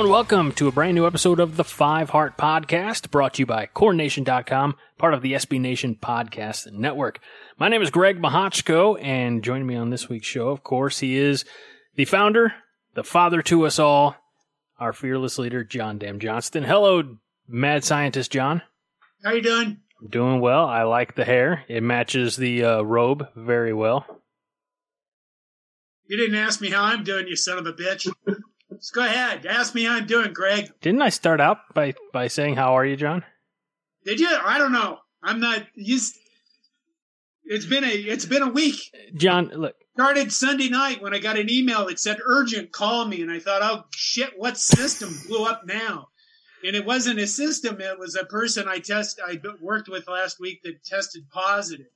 Hello and welcome to a brand new episode of the Five Heart Podcast, brought to you by CornNation.com, part of the SB Nation Podcast Network. My name is Greg Mahochko, and joining me on this week's show, of course, he is the founder, the father to us all, our fearless leader, John Dam Johnston. Hello, mad scientist John. How you doing? I'm doing well. I like the hair; it matches the uh, robe very well. You didn't ask me how I'm doing, you son of a bitch. Just go ahead. Ask me how I'm doing, Greg. Didn't I start out by by saying how are you, John? Did you? I don't know. I'm not. You, it's been a it's been a week. John, look, Started Sunday night when I got an email that said urgent, call me, and I thought, oh shit, what system blew up now? And it wasn't a system; it was a person I test I worked with last week that tested positive.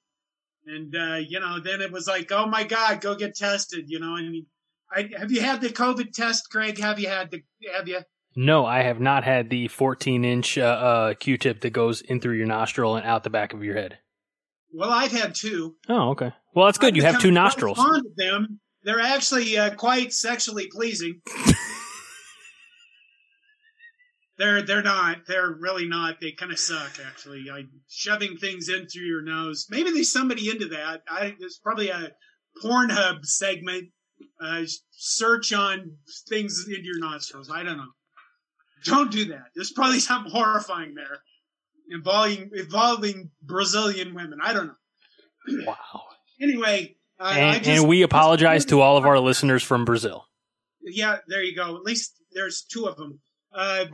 And uh, you know, then it was like, oh my god, go get tested. You know, I mean, I, have you had the COVID test, Greg? Have you had the? Have you? No, I have not had the 14 inch uh, uh, Q-tip that goes in through your nostril and out the back of your head. Well, I've had two. Oh, okay. Well, that's good. I've you have two nostrils. Fond of them. They're actually uh, quite sexually pleasing. they're they're not. They're really not. They kind of suck. Actually, I shoving things in through your nose. Maybe there's somebody into that. I there's probably a Pornhub segment. Uh, search on things into your nostrils. I don't know. Don't do that. There's probably something horrifying there involving involving Brazilian women. I don't know. Wow. Anyway, uh, I And, just, and we apologize to all of our listeners from Brazil. Yeah, there you go. At least there's two of them. Uh,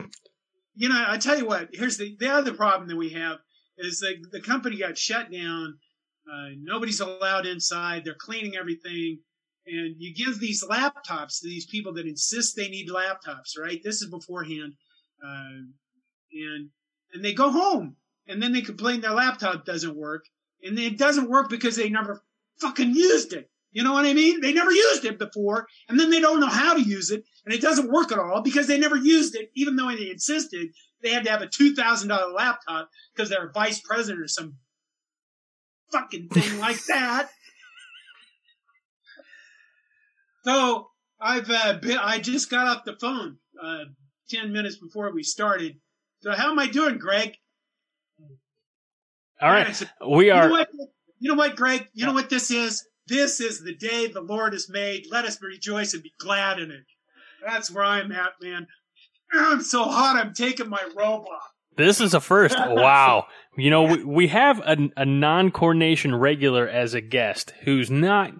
you know, I tell you what. Here's the the other problem that we have is that the company got shut down. Uh, nobody's allowed inside. They're cleaning everything, and you give these laptops to these people that insist they need laptops. Right? This is beforehand, uh, and and they go home, and then they complain their laptop doesn't work, and it doesn't work because they never fucking used it. You know what I mean? They never used it before, and then they don't know how to use it, and it doesn't work at all because they never used it, even though they insisted they had to have a two thousand dollar laptop because they're a vice president or some fucking thing like that. So I've uh, been, I just got off the phone uh, ten minutes before we started. So how am I doing, Greg? All right. We You know are. what? You know what, Greg? You know what this is? This is the day the Lord has made. Let us rejoice and be glad in it. That's where I'm at, man. I'm so hot. I'm taking my robe off. This is a first. Wow. You know, we, we have a, a non Corn Nation regular as a guest who's not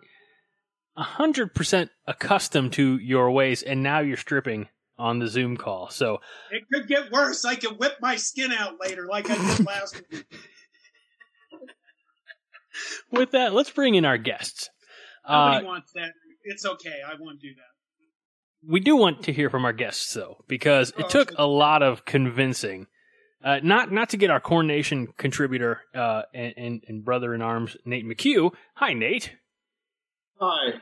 100% accustomed to your ways, and now you're stripping on the Zoom call. So, It could get worse. I can whip my skin out later, like I did last week. with that, let's bring in our guests. Nobody Uh, wants that. It's okay. I won't do that. we do want to hear from our guests, though, because it Oh, took a lot of convincing. Uh, not not to get our Corn Nation contributor uh, and, and, and brother in arms, Nate McHugh. Hi, Nate. Hi.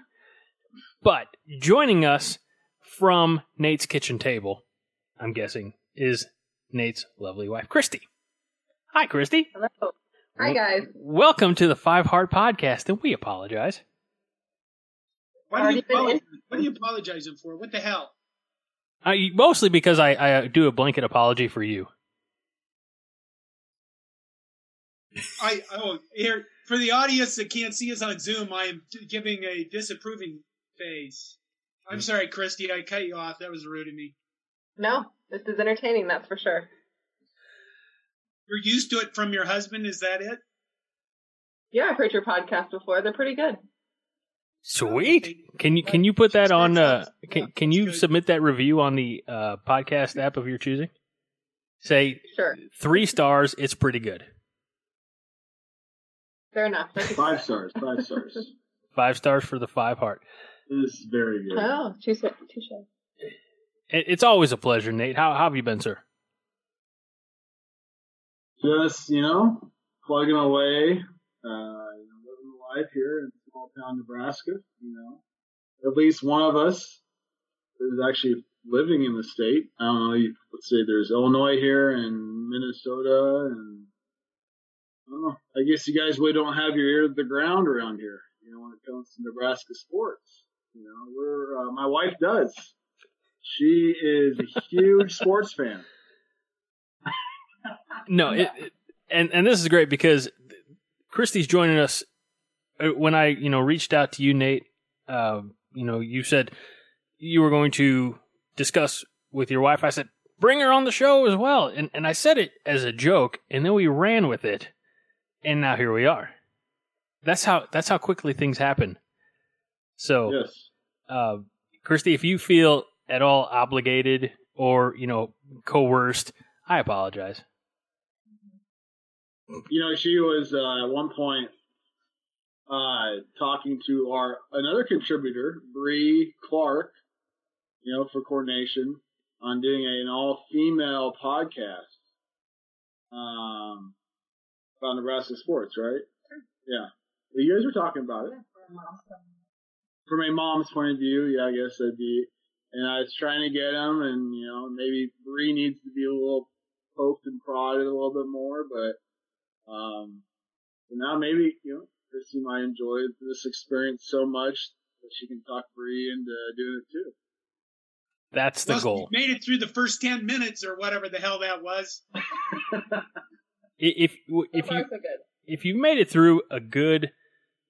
But joining us from Nate's kitchen table, I'm guessing, is Nate's lovely wife, Christy. Hi, Christy. Hello. Hi, guys. Welcome to the Five Heart Podcast, and we apologize. What are, you been apologizing, what are you apologizing for? What the hell? I, mostly because I, I uh, do a blanket apology for you. I oh here for the audience that can't see us on Zoom, I am giving a disapproving face. I'm sorry, Christy, I cut you off. That was rude of me. No, this is entertaining, that's for sure. You're used to it from your husband, is that it? Yeah, I've heard your podcast before. They're pretty good. Sweet. Can you can you put that on? Uh, can can you submit that review on the uh, podcast app of your choosing? Say Sure. three stars. It's pretty good. Fair enough. Thank you. Five stars. Five stars. Five stars for the five heart. This is very good. Oh, touche. touche. It, it's always a pleasure, Nate. How, how have you been, sir? Just you know, plugging away, uh, you know, living life here in small town Nebraska. You know, at least one of us is actually living in the state. I don't know. you- Let's say there's Illinois here and Minnesota, and I. I guess you guys really don't have your ear to the ground around here. You know, when it comes to Nebraska sports. You know, we're uh, my wife does. She is a huge sports fan. No, it, it- and and this is great because Christy's joining us. Uh, When I you know reached out to you, Nate, uh, you know you said you were going to discuss with your wife. I said bring her on the show as well, and and I said it as a joke, and then we ran with it, and now here we are. That's how that's how quickly things happen. So Yes. uh, Christy, if you feel at all obligated or you know coerced, I apologize. you know, she was uh, at one point uh, talking to our another contributor, Bree Clark, you know, for Corn Nation on doing an all-female podcast um, about Nebraska sports, right? Yeah, you guys were talking about it from a mom's point of view. Yeah, I guess that'd be. And I was trying to get him, and you know, maybe Bree needs to be a little poked and prodded a little bit more, but um, so now maybe, you know, Christy might enjoy this experience so much that she can talk Bree into doing it too. That's the Plus, goal. made it through the first ten minutes or whatever the hell that was. I- If if so you so if you've made it through a good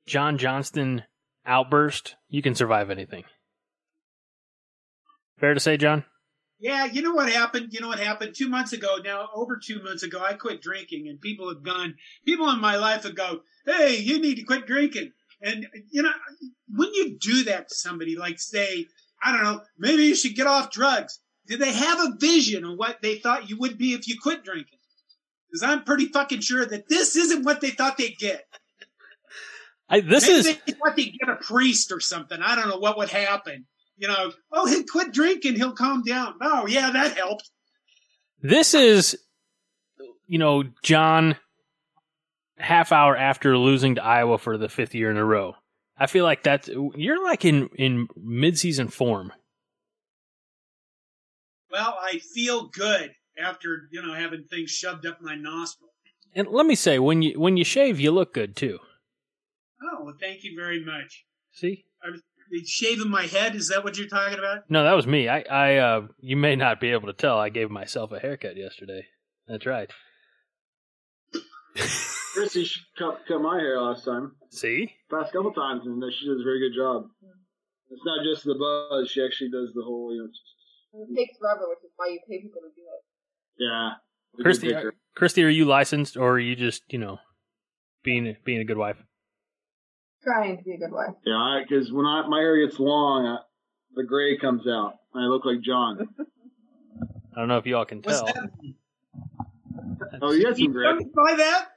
John Johnston outburst, you can survive anything. Fair to say, John? Yeah, you know what happened? You know what happened? Two months ago, now over two months ago, I quit drinking, and people have gone. People in my life have go, "Hey, you need to quit drinking." And you know, when you do that to somebody, like say, I don't know, maybe you should get off drugs. Did they have a vision of what they thought you would be if you quit drinking? Because I'm pretty fucking sure that this isn't what they thought they'd get. I, this Maybe is they thought they'd get a priest or something. I don't know what would happen. You know, oh, he'll quit drinking, he'll calm down. Oh, yeah, that helped. this is you know John half hour after losing to Iowa for the fifth year in a row. I feel like that's you're like in in midseason form. Well, I feel good after you know having things shoved up my nostril. And let me say, when you when you shave, you look good too. Oh, well, thank you very much. See? They shaving my head? Is that what you're talking about? No, that was me. I, I, uh, you may not be able to tell. I gave myself a haircut yesterday. That's right. Christy sh- cut, cut my hair last time, See? past couple times, and she does a very good job. It's not just the buzz; she actually does the whole, you know. It takes forever, which is why you pay people to do it. Yeah. We Christy, did. Christy, are you licensed or are you just, you know, being being a good wife? Trying to be a good wife. Yeah, because when I, my hair gets long, I, the gray comes out, and I look like John. I don't know if y'all can tell. Oh, you got some You gray. don't buy that?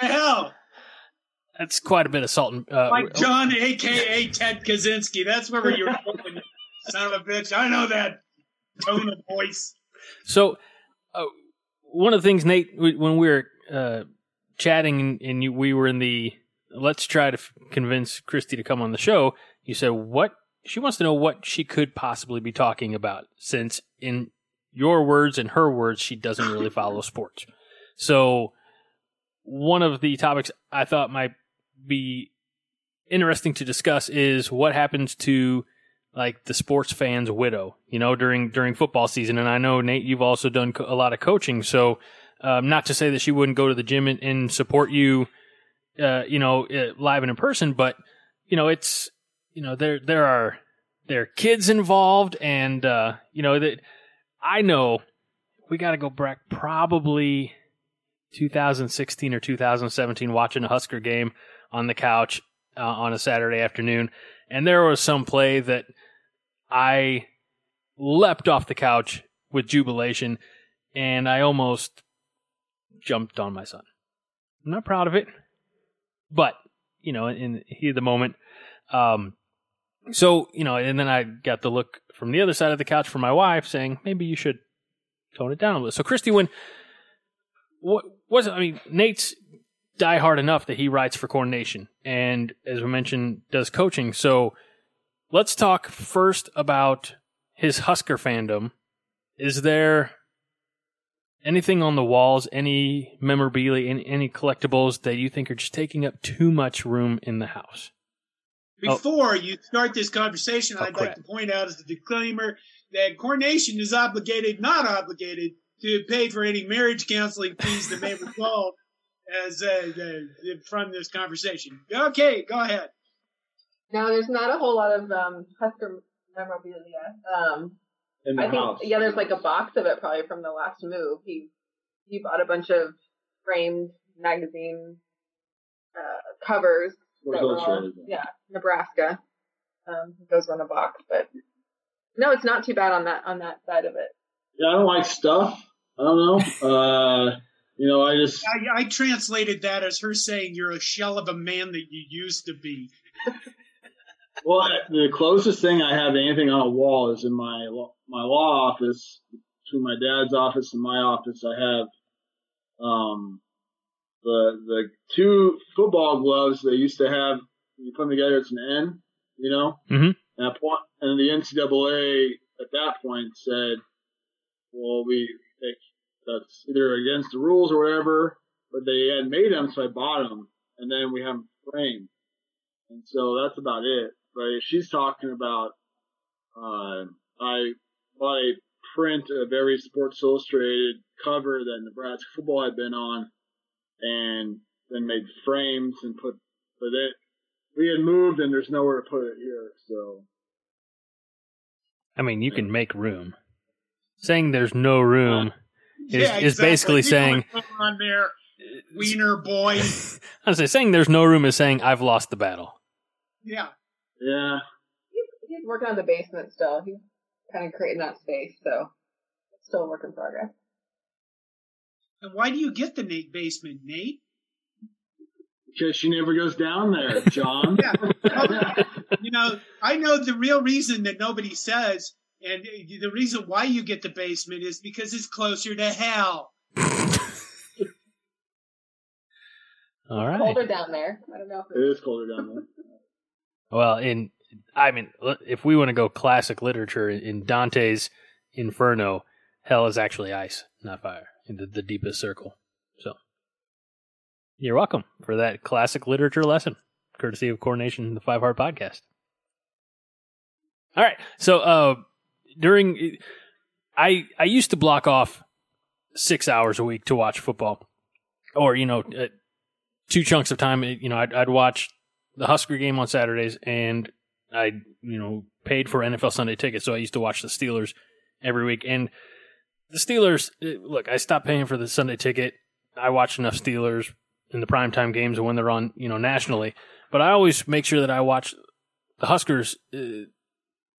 The hell, That's quite a bit of salt and uh, like John, aka Ted Kaczynski. That's where you were hoping, son of a bitch. I know that tone of voice. So, uh, one of the things, Nate, when we were uh, chatting and, and you, we were in the let's try to f- convince Christy to come on the show, you said what she wants to know what she could possibly be talking about, since in your words and her words, she doesn't really follow sports. So, one of the topics I thought might be interesting to discuss is what happens to like the sports fan's widow, you know, during during football season. And I know Nate, you've also done co- a lot of coaching, so um, not to say that she wouldn't go to the gym and, and support you, uh, you know, uh, live and in person, but you know, it's you know there there are there are kids involved, and uh, you know that I know we got to go back probably 2016 or 2017 watching a Husker game on the couch uh, on a Saturday afternoon, and there was some play that I leapt off the couch with jubilation, and I almost jumped on my son. I'm not proud of it, but you know, in the heat of the moment, um, So you know, and then I got the look from the other side of the couch from my wife saying maybe you should tone it down a little. So Christy, when what was? I mean, Nate's die hard enough that he writes for Corn Nation, and as we mentioned, does coaching. So let's talk first about his Husker fandom. Is there anything on the walls, any memorabilia, any, any collectibles that you think are just taking up too much room in the house? Before you start this conversation, Oh, I'd crap. like to point out as a disclaimer that Corn Nation is obligated, not obligated, to pay for any marriage counseling fees that may result as uh, uh, from this conversation. Okay, go ahead. No, there's not a whole lot of um, Husker memorabilia. Um, in the I think house. yeah, there's like a box of it probably from the last move. He he bought a bunch of framed magazine uh, covers. Sports that were all- Illustrated. yeah, Nebraska. Um, those were in a box, but no, it's not too bad on that on that side of it. Yeah, I don't like stuff. I don't know. Uh, you know, I just I, I translated that as her saying you're a shell of a man that you used to be. well, the closest thing I have to anything on a wall is in my law- my law office. Between my dad's office and my office, I have um the the two football gloves they used to have. You put them together, it's an N. You know. Mhm. And point, and the NCAA at that point said, "Well, we that's either against the rules or whatever." But they had made them, so I bought them, and then we have them framed. And so that's about it. But she's talking about, uh, I bought a print of every Sports Illustrated cover that Nebraska football had been on, and then made frames and put, but it, we had moved and there's nowhere to put it here, so. I mean, you can make room. Saying there's no room is, Yeah, is basically exactly. You know saying what's going on there, wiener boy. I was say saying there's no room is saying I've lost the battle. Yeah. Yeah. He's he's working on the basement still. He's kind of creating that space, so it's still a work in progress. And why do you get the Nate basement, Nate? Because she never goes down there, John. Yeah. you know, I know the real reason that nobody says, and the reason why you get the basement is because it's closer to hell. All right. Colder down there. I don't know if it it's colder down there. Well, in I mean, if we want to go classic literature, in Dante's Inferno, hell is actually ice, not fire, in the, the deepest circle. So, you're welcome for that classic literature lesson, courtesy of Corn Nation, the Five Heart Podcast. All right, so uh, during I I used to block off six hours a week to watch football, or you know, uh, two chunks of time. You know, I'd, I'd watch the Husker game on Saturdays, and I, you know, paid for NFL Sunday tickets, so I used to watch the Steelers every week. And the Steelers, eh, look, I stopped paying for the Sunday ticket. I watch enough Steelers in the primetime games and when they're on, you know, nationally. But I always make sure that I watch the Huskers. Uh,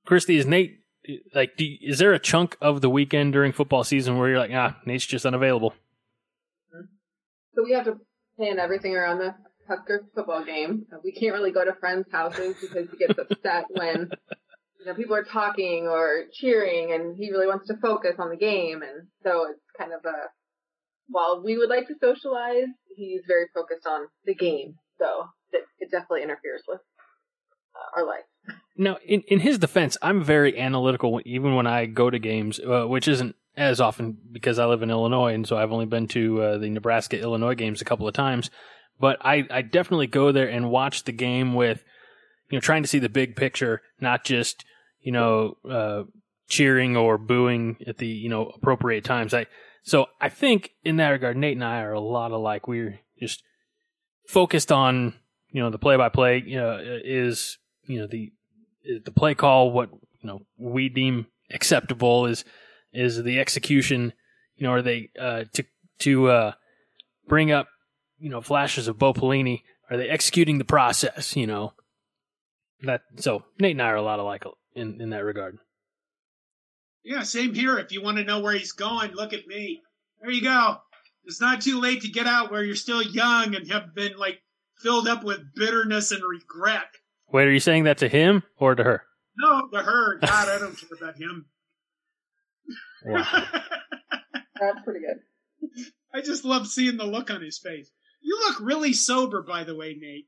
Christy, is Nate eh, like? Do, is there a chunk of the weekend during football season where you're like, ah, Nate's just unavailable? So we have to plan everything around the Husker football game. Uh, We can't really go to friends' houses because he gets upset when you know people are talking or cheering, and he really wants to focus on the game. And so it's kind of a while we would like to socialize, he's very focused on the game. So it, it definitely interferes with uh, our life. Now, in, in his defense, I'm very analytical even when I go to games, uh, which isn't as often because I live in Illinois, and so I've only been to uh, the Nebraska Illinois games a couple of times. But I, I definitely go there and watch the game with, you know, trying to see the big picture, not just you know uh, cheering or booing at the you know appropriate times. I so I think in that regard, Nate and I are a lot alike. We're just focused on you know the play by play. You know is you know the the play call what you know we deem acceptable is is the execution you know are they uh to to uh bring up you know flashes of Bo Pelini are they executing the process you know that so Nate and I are a lot alike in in that regard Yeah, same here. If you want to know where he's going, look at me. There you go. It's not too late to get out where you're still young and have been like filled up with bitterness and regret. Wait, are you saying that to him or to her? No, to her. God, I don't care about him. That's pretty good. I just love seeing the look on his face. You look really sober, by the way, Nate.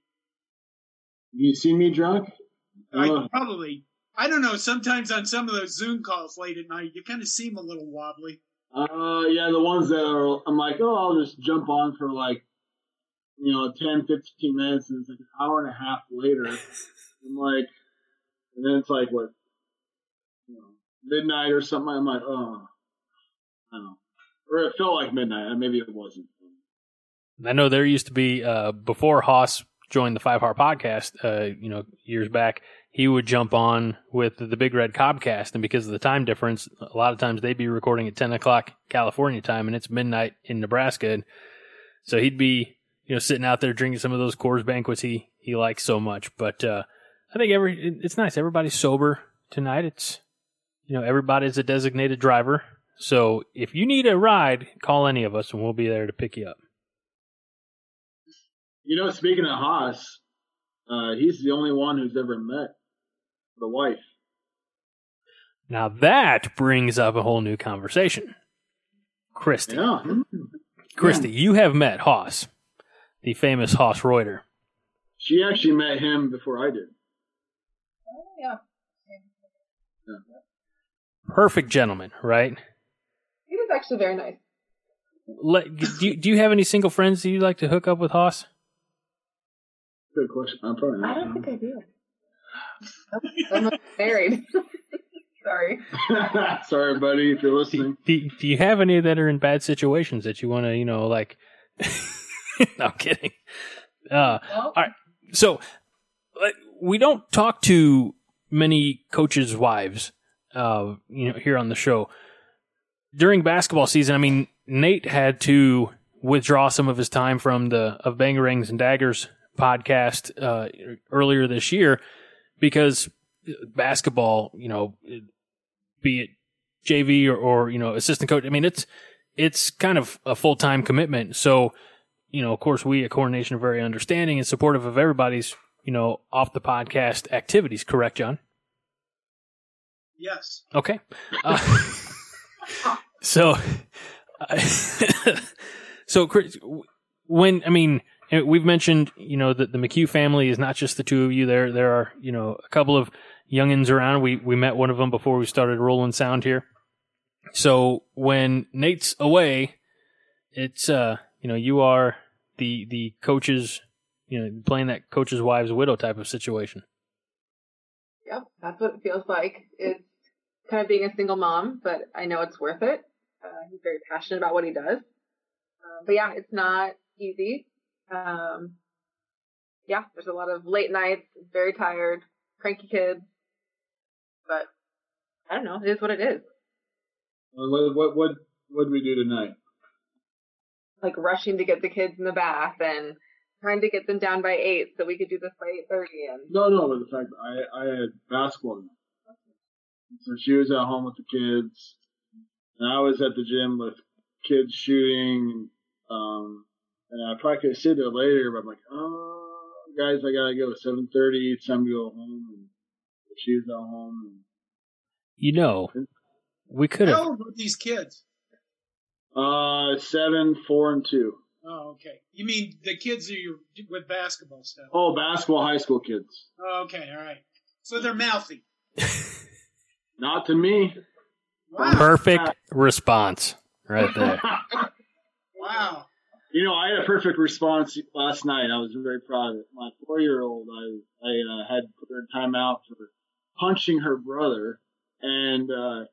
You see me drunk? I Uh, probably. I don't know. Sometimes on some of those Zoom calls late at night, you kind of seem a little wobbly. Uh, yeah, the ones that are, I'm like, oh, I'll just jump on for like, you know, 10, 15 minutes, and it's like an hour and a half later. I'm like, and then it's like, what, you know, midnight or something. I'm like, oh, I don't know. Or it felt like midnight. Maybe it wasn't. I know there used to be uh, before Haas joined the Five Heart Podcast, uh, you know, years back. He would jump on with the Big Red Cobcast, and because of the time difference, a lot of times they'd be recording at ten o'clock California time, and it's midnight in Nebraska. And so he'd be, you know, sitting out there drinking some of those Coors Banquets he he likes so much. But uh, I think every it's nice. Everybody's sober tonight. It's you know everybody's a designated driver. So if you need a ride, call any of us, and we'll be there to pick you up. You know, speaking of Haas, uh, he's the only one who's ever met the wife. Now that brings up a whole new conversation. Christy. Yeah. Christy, you have met Haas, the famous Haas Reuter. She actually met him before I did. Oh, yeah. Perfect gentleman, right? He was actually very nice. Let, do, you, do you have any single friends that you'd like to hook up with Haas? Good question. I'm probably I don't think I do. I'm not married. Sorry. Sorry, buddy, if you're listening. do, do you have any that are in bad situations that you want to, you know, like. no, I'm kidding. Uh, Well, right. so like, we don't talk to many coaches' wives, uh, you know, here on the show. During basketball season, I mean, Nate had to withdraw some of his time from the of Bangerangs and Daggers podcast uh, earlier this year because basketball, you know, be it JV or, or you know assistant coach, I mean, it's it's kind of a full time commitment. So you know, of course, we at Corn Nation are very understanding and supportive of everybody's, you know, off the podcast activities. Correct, John? Yes. Okay. Uh, so, so Chris, when I mean, we've mentioned, you know, that the McHugh family is not just the two of you. There, there are, you know, a couple of youngins around. We we met one of them before we started rolling sound here. So when Nate's away, it's uh, you know, you are the the coach's, you know, playing that coach's wife's widow type of situation. Yep, that's what it feels like. It's kind of being a single mom, but I know it's worth it. Uh, he's very passionate about what he does. Uh, but yeah, it's not easy. Um, yeah, there's a lot of late nights, very tired, cranky kids. But I don't know, it is what it is. What what what what did we do tonight? Like rushing to get the kids in the bath and trying to get them down by eight so we could do this by eight thirty and No, no, but the fact that I I had basketball. So she was at home with the kids, and I was at the gym with kids shooting. Um, and I probably could have stayed there later, but I'm like, oh, guys, I gotta go. Seven thirty. It's time to go home. And she was at home. You know, we could How have. old were these kids? Uh, seven, four, and two. Oh, okay. You mean the kids are your with basketball stuff? Oh, basketball, high school kids. Oh, okay, all right. So they're mouthy. Not to me. Wow. Perfect response right there. Wow. You know, I had a perfect response last night. I was very proud of it. My four-year-old, I, I uh, had put her in timeout for punching her brother, and uh,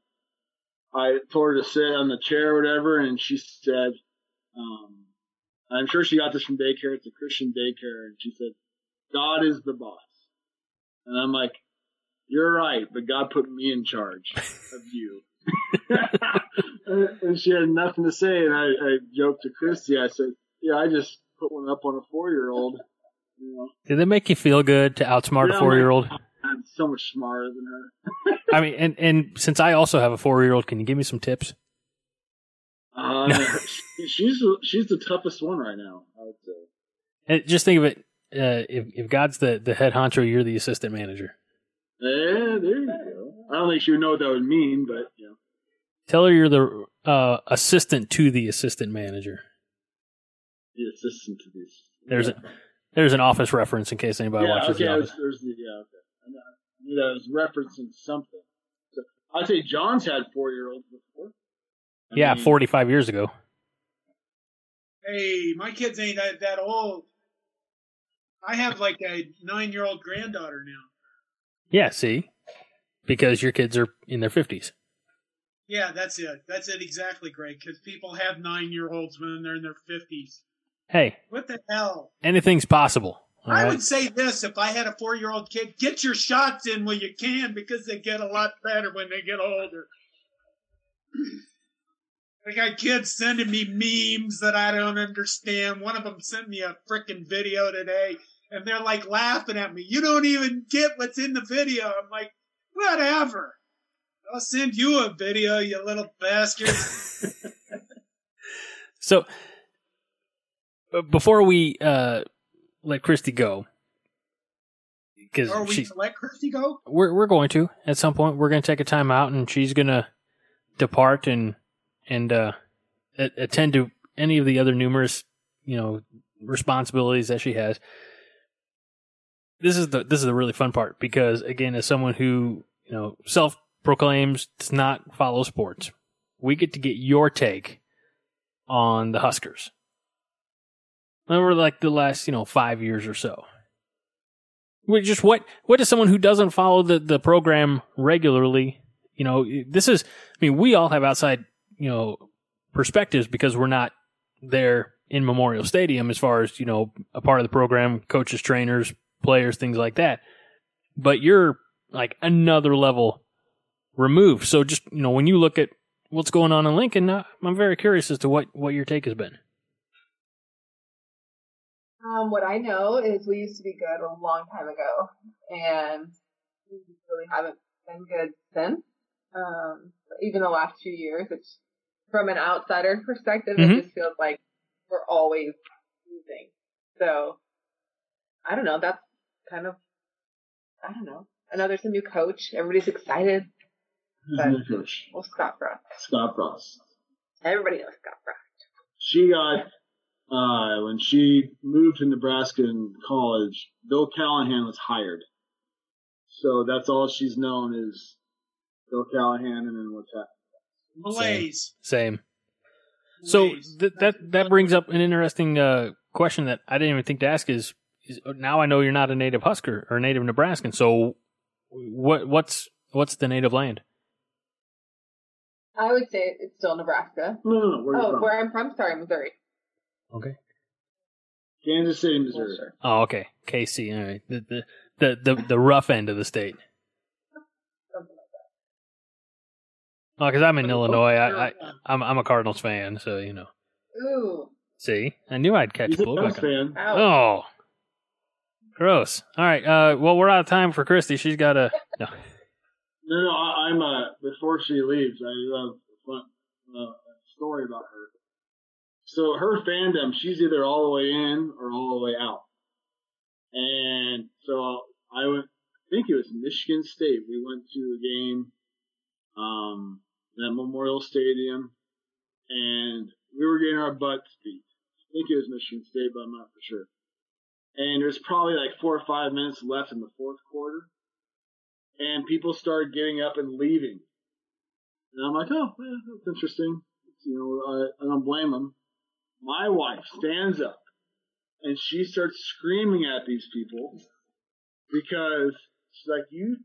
I told her to sit on the chair or whatever, and she said, um, "I'm sure she got this from daycare. It's a Christian daycare," and she said, "God is the boss," and I'm like, "You're right, but God put me in charge of you." and she had nothing to say, and I, I joked to Christy. I said, "Yeah, I just put one up on a four-year-old. You know, Did it make you feel good to outsmart a four year old? I'm so much smarter than her." I mean, and, and since I also have a four year old, can you give me some tips? Uh, she, she's she's the toughest one right now. I would say. And just think of it uh, if if God's the the head honcho, you're the assistant manager. Yeah, there you go. I don't think she would know what that would mean, but you know. Tell her you're the uh, assistant to the assistant manager. the assistant to these. There's a, there's an office reference in case anybody yeah, watches okay, the there's, office. there's the yeah, okay. I I knew that was referencing something. So I'd say John's had four year olds before. I Yeah, mean, 45 years ago. Hey, my kids ain't that, that old. I have like a nine year old granddaughter now. Yeah, see, because your kids are in their 50s. Yeah, that's it. That's it exactly, Greg. Because people have nine year olds when they're in their 50s. Hey, What the hell? anything's possible. all I right? would say this if I had a four year old kid, get your shots in when you can because they get a lot better when they get older. I got kids sending me memes that I don't understand. One of them sent me a freaking video today and they're like laughing at me. You don't even get what's in the video. I'm like, whatever. I'll send you a video, you little bastard. So, uh, before we uh, let Christy go, because Are we she, to let Christy go? we're we're going to at some point we're going to take a time out and she's going to depart and and uh, attend to any of the other numerous you know responsibilities that she has. This is the this is the really fun part because again, as someone who you know self proclaims does not follow sports, we get to get your take on the Huskers over like the last you know five years or so. Well, just what what does someone who doesn't follow the the program regularly? You know, this is. I mean, we all have outside you know perspectives because we're not there in Memorial Stadium as far as you know a part of the program, coaches, trainers, players, things like that. But you're like another level removed. So just you know when you look at what's going on in Lincoln, uh, I'm very curious as to what what your take has been. Um, what I know is we used to be good a long time ago, and we really haven't been good since. Um, even the last few years, it's from an outsider perspective, Mhm. it just feels like we're always losing. So I don't know. That's kind of I don't know. I know there's a new coach. Everybody's excited. But- Coach Well, Scott Frost. Scott Frost. Everybody knows Scott Frost. She got uh, when she moved to Nebraska in college. Bill Callahan was hired, so that's all she's known is Bill Callahan and then what's happened. Malaise. Same. So th- that that brings up an interesting uh, question that I didn't even think to ask is, is now I know you're not a native Husker or a native Nebraskan. So what what's what's the native land? I would say it's still Nebraska. No, no, no. Where are you Oh, from? where I'm from? Sorry, Missouri. Okay. Kansas City, Well, Missouri. sure. Oh, okay. KC. All right. The the the the, the rough end of the state. Something like Oh, because I'm in Illinois. I, I I'm I'm a Cardinals fan, so you know. Ooh. See, I knew I'd catch He's a blue. Cubs fan. Oh, gross. All right. Uh, well, we're out of time for Christy. She's got a no. No, no, I, I'm uh before she leaves, I have a fun uh, story about her. So her fandom, she's either all the way in or all the way out. And so I went, I think it was Michigan State. We went to a game, um, at Memorial Stadium, and we were getting our butts beat. I think it was Michigan State, but I'm not for sure. And there's probably like four or five minutes left in the fourth quarter and people started getting up and leaving. And I'm like, oh, yeah, that's interesting. You know, I, I don't blame them. My wife stands up and she starts screaming at these people because she's like, you,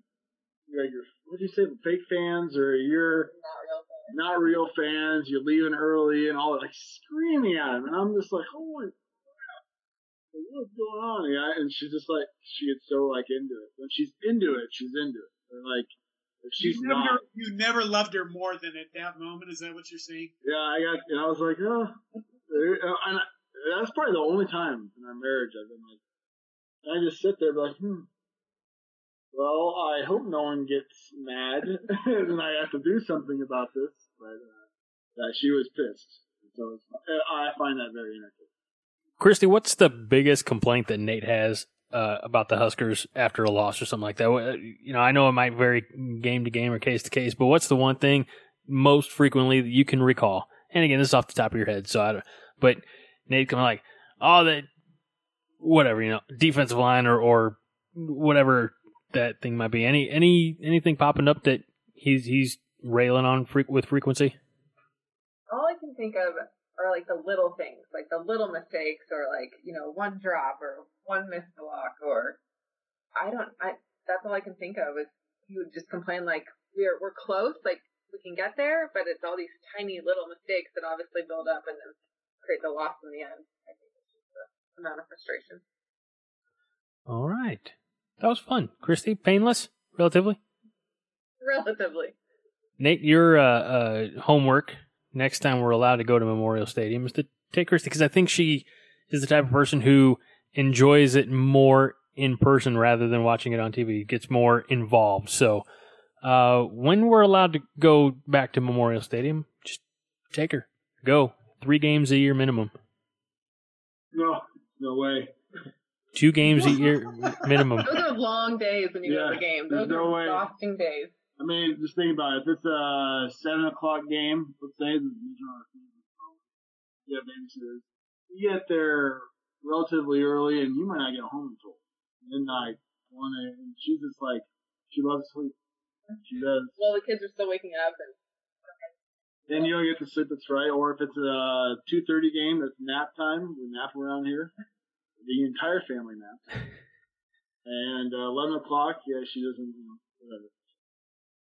you're, what do you say, fake fans or you're Not real fun. not real fans, you're leaving early and all that, like screaming at him. And I'm just like, holy what's going on? Yeah, and she's just like, she gets so like into it. When she's into it, she's into it. And like, if she's you never, not, you never loved her more than at that moment. Is that what you're saying? yeah, I got, and I was like, oh, and I, that's probably the only time in our marriage I've been like, I just sit there and be like, hmm. Well, I hope no one gets mad and I have to do something about this. But uh, yeah, she was pissed. So it's, I find that very entertaining. Christy, what's the biggest complaint that Nate has uh, about the Huskers after a loss or something like that? You know, I know it might vary game to game or case to case, but what's the one thing most frequently that you can recall? And again, this is off the top of your head, so I don't. But Nate coming like, oh, that whatever you know, defensive line or or whatever that thing might be. Any any anything popping up that he's he's railing on fre- with frequency? All I can think of are like the little things, like the little mistakes, or like you know one drop or one missed block, or I don't. I that's all I can think of is you would just complain like we're we're close, like we can get there, but it's all these tiny little mistakes that obviously build up and then create the loss in the end. I think it's just the amount of frustration. All right, that was fun, Christy. Painless, relatively. Relatively. Nate, your uh, uh, homework next time we're allowed to go to Memorial Stadium is to take Christy because I think she is the type of person who enjoys it more in person rather than watching it on TV. Gets more involved. So uh, when we're allowed to go back to Memorial Stadium, just take her. Go three games a year minimum. No, no way. Two games a year minimum. Those are long days when you go to the game. there's Those no are way. exhausting days. I mean, just think about it. If it's a seven o'clock game, let's say, you yeah, babysitters, you get there relatively early, and you might not get home until midnight, one And she's just like, she loves sleep. She does. Well, the kids are still waking up, and Then you don't get the sleep that's right. Or if it's a two thirty game, that's nap time. We nap around here. The entire family naps. And uh, eleven o'clock, yeah, she doesn't. You know, whatever.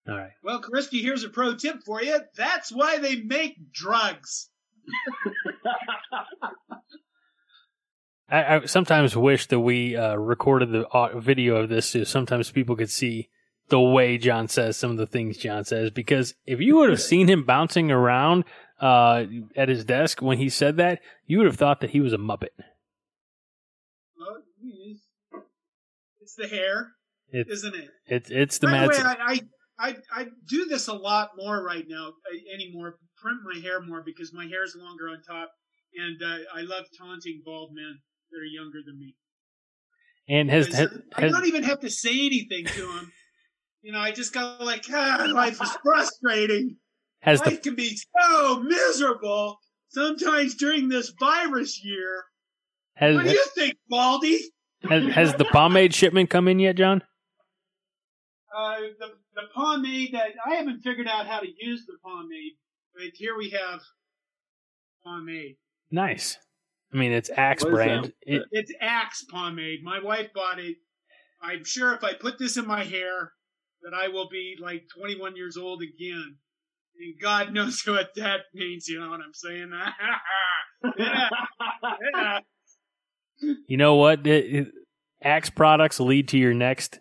All right. Well, Christy, here's a pro tip for you. That's why they make drugs. I, I sometimes wish that we uh, recorded the video of this so sometimes people could see the way John says some of the things John says. Because if you would have seen him bouncing around uh, at his desk when he said that, you would have thought that he was a Muppet. Well, it's- it's the hair, It's isn't it? it's it's the By mad. the way, I, I I I do this a lot more right now uh, anymore. Print my hair more because my hair is longer on top, and uh, I love taunting bald men that are younger than me. and has, has, I don't even have to say anything to them. You know, I just go like, ah, life is frustrating. has the life can be so miserable sometimes during this virus year. has, What do you think, Baldy? has has the pomade shipment come in yet, John? Uh, the the pomade that I haven't figured out how to use the pomade, but here we have pomade. Nice. I mean, it's Axe What is brand. It, It's Axe pomade. My wife bought it. I'm sure if I put this in my hair, that I will be like 21 years old again. And God knows what that means. You know what I'm saying? yeah, yeah. you know what? It- it- Axe products lead to your next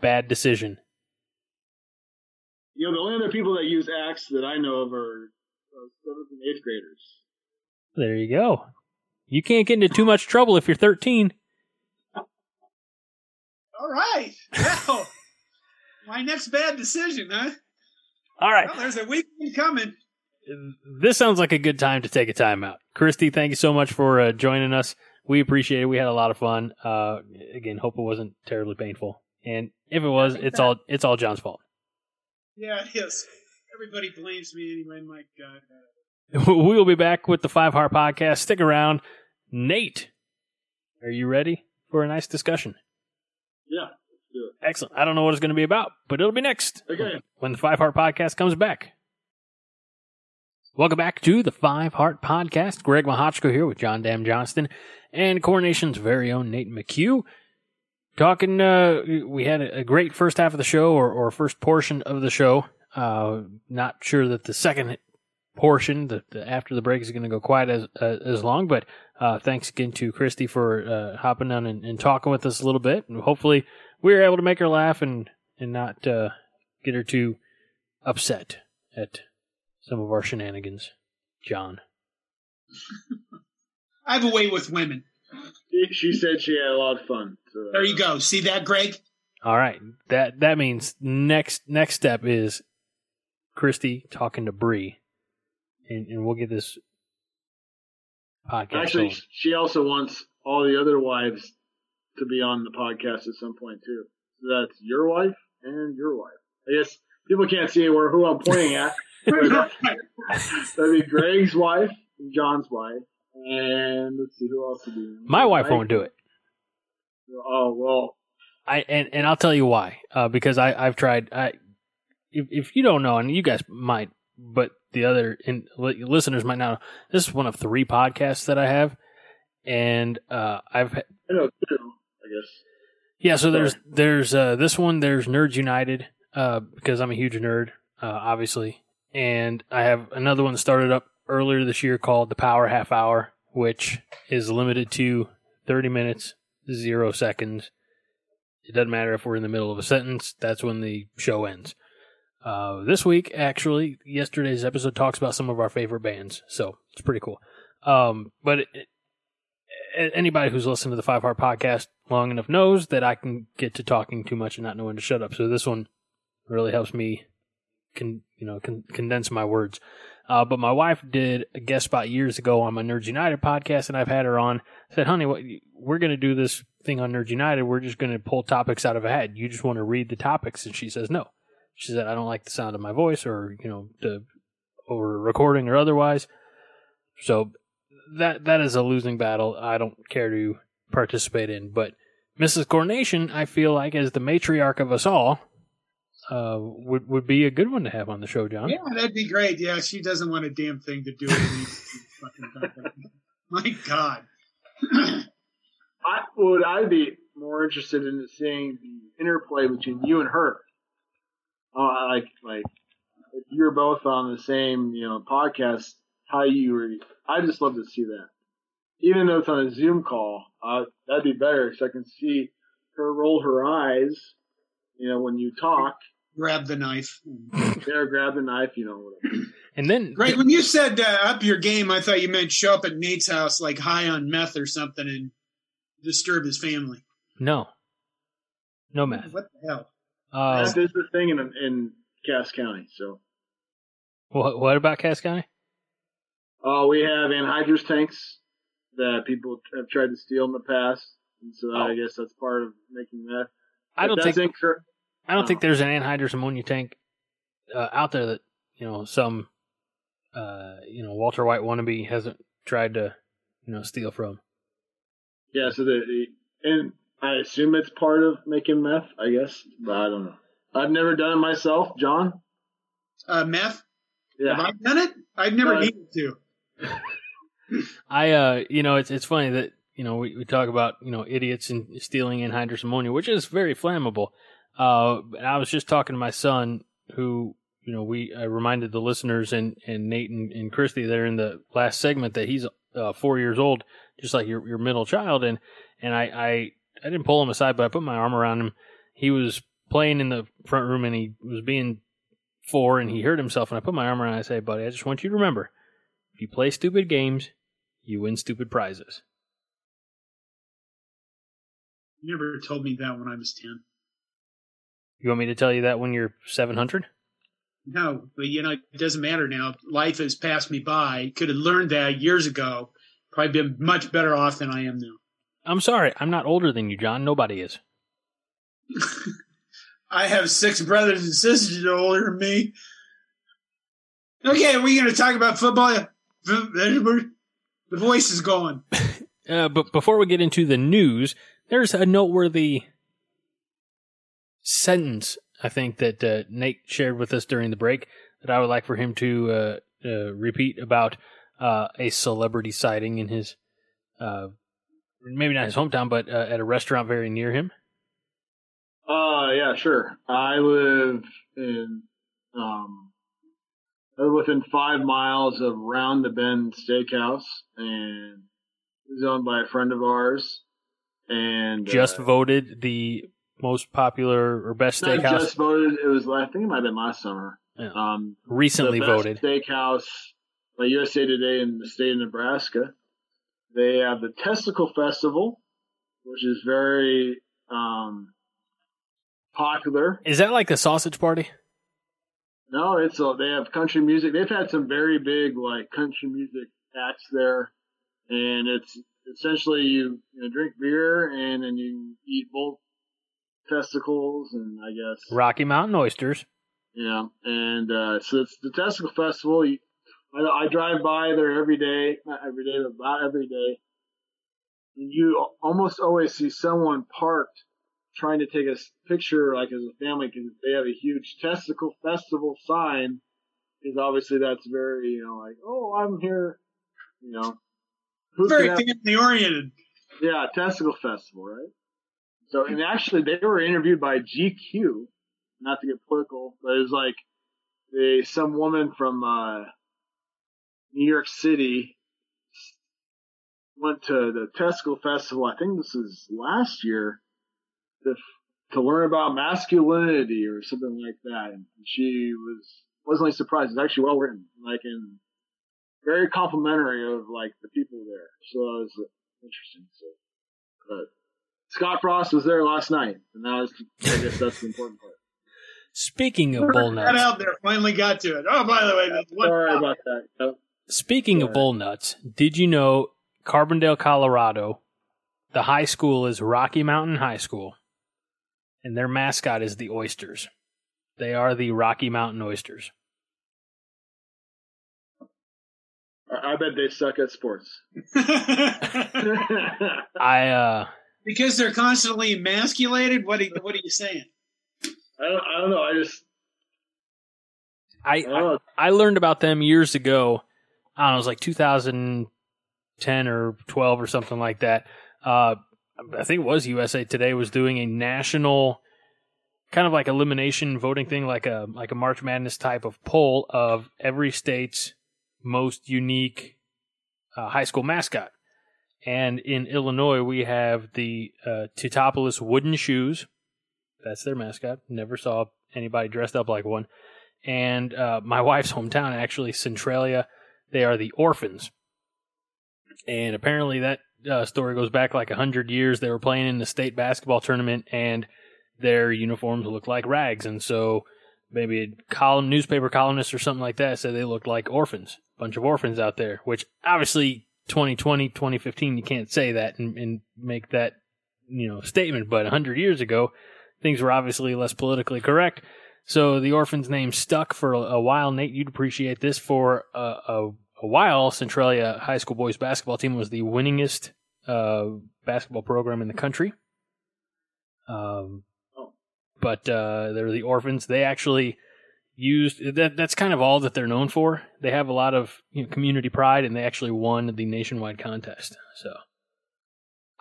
bad decision. You know, the only other people that use Axe that I know of are uh, seventh and eighth graders. There you go. You can't get into too much trouble if you're 13. All right. Well, my next bad decision, huh? All right. Well, there's a weekend coming. This sounds like a good time to take a timeout. Christy, thank you so much for uh, joining us. We appreciate it. We had a lot of fun. Uh, again, hope it wasn't terribly painful. And if it was, it's all it's all John's fault. Yeah, it is. Everybody blames me anyway. My God. we will be back with the Five Heart Podcast. Stick around. Nate, are you ready for a nice discussion? Yeah, let's do it. Excellent. I don't know what it's going to be about, but it'll be next. Okay. when the Five Heart Podcast comes back. Welcome back to the Five Heart Podcast. Greg Mahochko here with John Dam Johnston and Corn Nation's very own Nate McHugh. Talking, uh, we had a, great first half of the show or, or first portion of the show. Uh, not sure that the second portion, the, the after the break, is going to go quite as uh, as long. But uh, thanks again to Christy for uh, hopping on and, and talking with us a little bit. And hopefully, we were able to make her laugh and and not uh, get her too upset at some of our shenanigans, John. I have a way with women. She, she said she had a lot of fun. So, There you uh, go. See that, Greg? All right, that that means next next step is Christy talking to Bree, and and we'll get this podcast. Actually, going. she also wants all the other wives to be on the podcast at some point too. So that's your wife and your wife. I guess people can't see where who I'm pointing at. that'd be Greg's wife, and John's wife, and let's see who else would. My wife won't do it. Oh well, I and, and I'll tell you why. Uh, because I I've tried. I if if you don't know, and you guys might, but the other in, listeners might not. know, This is one of three podcasts that I have, and uh, I've I know two. I guess. yeah. So there's there's uh, this one. There's Nerds United uh, because I'm a huge nerd, uh, obviously, and I have another one started up earlier this year called the Power Half Hour, which is limited to 30 minutes, zero seconds. It doesn't matter if we're in the middle of a sentence. That's when the show ends. Uh, this week, actually, yesterday's episode talks about some of our favorite bands, so it's pretty cool. Um, but it, it, anybody who's listened to the Five Heart podcast long enough knows that I can get to talking too much and not know when to shut up. So this one really helps me, con, you know, con, condense my words. Uh, but my wife did a guest spot years ago on my Nerds United podcast, and I've had her on. Said, "Honey, what, we're going to do this thing on Nerds United. We're just going to pull topics out of a hat. You just want to read the topics." And she says, "No." She said, "I don't like the sound of my voice, or you know, the over recording or otherwise." So that that is a losing battle. I don't care to participate in. But Mrs. Corn Nation, I feel like, is the matriarch of us all, uh, would would be a good one to have on the show, John. Yeah, that'd be great. Yeah, she doesn't want a damn thing to do with these fucking podcasts. My God. I would I be more interested in seeing the interplay between you and her. Uh, like like if you're both on the same you know podcast, how you were. I just love to see that. Even though it's on a Zoom call, uh, that'd be better so I can see her roll her eyes. You know when you talk, Grab the knife. there grab the knife. You know whatever. And then right when you said uh, up your game, I thought you meant show up at Nate's house like high on meth or something and disturb his family. no, no math. What the hell? Uh, That is the thing in in Cass County. So what what about Cass County? uh, we have anhydrous tanks that people have tried to steal in the past, and so I guess that's part of making meth. I don't But think that's incor- I don't think there's an anhydrous ammonia tank uh, out there that you know some uh, you know Walter White wannabe hasn't tried to you know steal from. Yeah, so the, the and I assume it's part of making meth, I guess, but I don't know. I've never done it myself, John. Uh, meth? Yeah, Have I done it? I've never Uh, needed to. I uh you know it's it's funny that you know we, we talk about you know idiots and stealing anhydrous ammonia, which is very flammable. Uh, and I was just talking to my son, who you know we I reminded the listeners and and Nate and, and Christy there in the last segment that he's uh, four years old, just like your your middle child, and and I I I didn't pull him aside, but I put my arm around him. He was playing in the front room and he was being four and he hurt himself, and I put my arm around. him and I say, buddy, I just want you to remember, if you play stupid games, you win stupid prizes. You never told me that when I was 10. You want me to tell you that when you're 700? No, but you know, it doesn't matter now. Life has passed me by. Could have learned that years ago. Probably been much better off than I am now. I'm sorry, I'm not older than you, John. Nobody is. I have six brothers and sisters that are older than me. Okay, are we going to talk about football? The voice is going. Uh, but before we get into the news, there's a noteworthy sentence I think that uh, Nate shared with us during the break that I would like for him to uh, uh, repeat about uh, a celebrity sighting in his, uh, maybe not his hometown, but uh, at a restaurant very near him. Uh, yeah, sure. I live in, um, I live within five miles of Round the Bend Steakhouse, and it's owned by a friend of ours. And Just voted the most popular or best not steakhouse. just voted. It was, I think it might have been last summer. Yeah. Um, recently the best voted. Steakhouse by USA Today in the state of Nebraska. They have the Testicle Festival, which is very um, popular. Is that like the sausage party? No, it's a, they have country music. They've had some very big like country music acts there, and it's essentially you, you know, drink beer and then you eat both testicles and I guess Rocky Mountain oysters. yeah, and uh, so it's the Testicle Festival. You, I, I drive by there every day, not every day, but about every day. And you almost always see someone parked trying to take a picture, like as a family, because they have a huge Testicle Festival sign. Because obviously that's very, you know, like, oh, I'm here, you know. Who Very family oriented. yeah, Testicle Festival, right? So, and actually, they were interviewed by GQ, not to get political, but it was like they, some woman from uh, New York City went to the Testicle Festival. I think this is last year to to learn about masculinity or something like that, and she was wasn't pleasantly surprised. It's actually well written, like in very complimentary of like the people there. So it was interesting. So, but Scott Frost was there last night, and that was, I guess that's the important part. Speaking of bull That nuts, out there finally got to it. Oh, by the way, that's one Sorry about that. Yep. speaking of bull nuts, did you know Carbondale, Colorado, the high school is Rocky Mountain High School, and their mascot is the oysters. They are the Rocky Mountain oysters. I I bet they suck at sports. I uh because they're constantly emasculated. What are, you- what are you saying? I don't, I don't know. I just I, I. I I learned about them years ago. I don't know, it was like 2010 or 12 or something like that. Uh, I think it was USA Today was doing a national kind of like elimination voting thing, like a like a March Madness type of poll of every state's most unique uh, high school mascot. And in Illinois, we have the uh, Teutopolis wooden shoes. That's their mascot. Never saw anybody dressed up like one and uh, my wife's hometown, actually, Centralia, they are the orphans. And apparently, that uh, story goes back like a hundred years. They were playing in the state basketball tournament, and their uniforms looked like rags. And so, maybe a column, newspaper columnist or something like that said they looked like orphans, bunch of orphans out there. Which obviously, 2020, 2015, you can't say that and, and make that you know statement. But hundred years ago, things were obviously less politically correct. So the orphan's name stuck for a, a while. Nate, you'd appreciate this. For a, a, a while, Centralia High School boys basketball team was the winningest uh, basketball program in the country. Um, Oh. but uh, they're the orphans. They actually used that. That's kind of all that they're known for. They have a lot of you know, community pride, and they actually won the nationwide contest. So,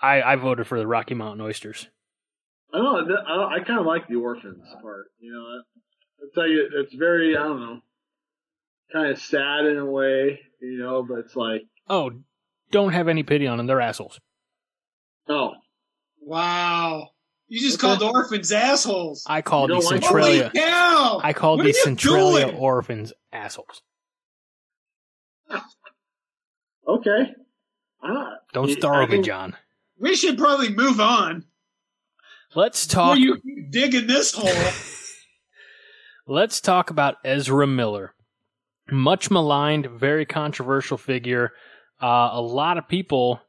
I I voted for the Rocky Mountain Oysters. I don't know. I, I kind of like the orphans part. You know, I tell you, it's very I don't know, kind of sad in a way. You know, but it's like, Oh, don't have any pity on them. They're assholes. oh, Wow. You just Okay. called orphans assholes. I called You these don't like- Centralia. Holy cow! I called What these Centralia doing? orphans assholes. okay. Ah, Don't Yeah, star I over me, John. We should probably move on. Let's Before talk. you digging this hole. Let's talk about Ezra Miller. Much maligned, very controversial figure. Uh, a lot of people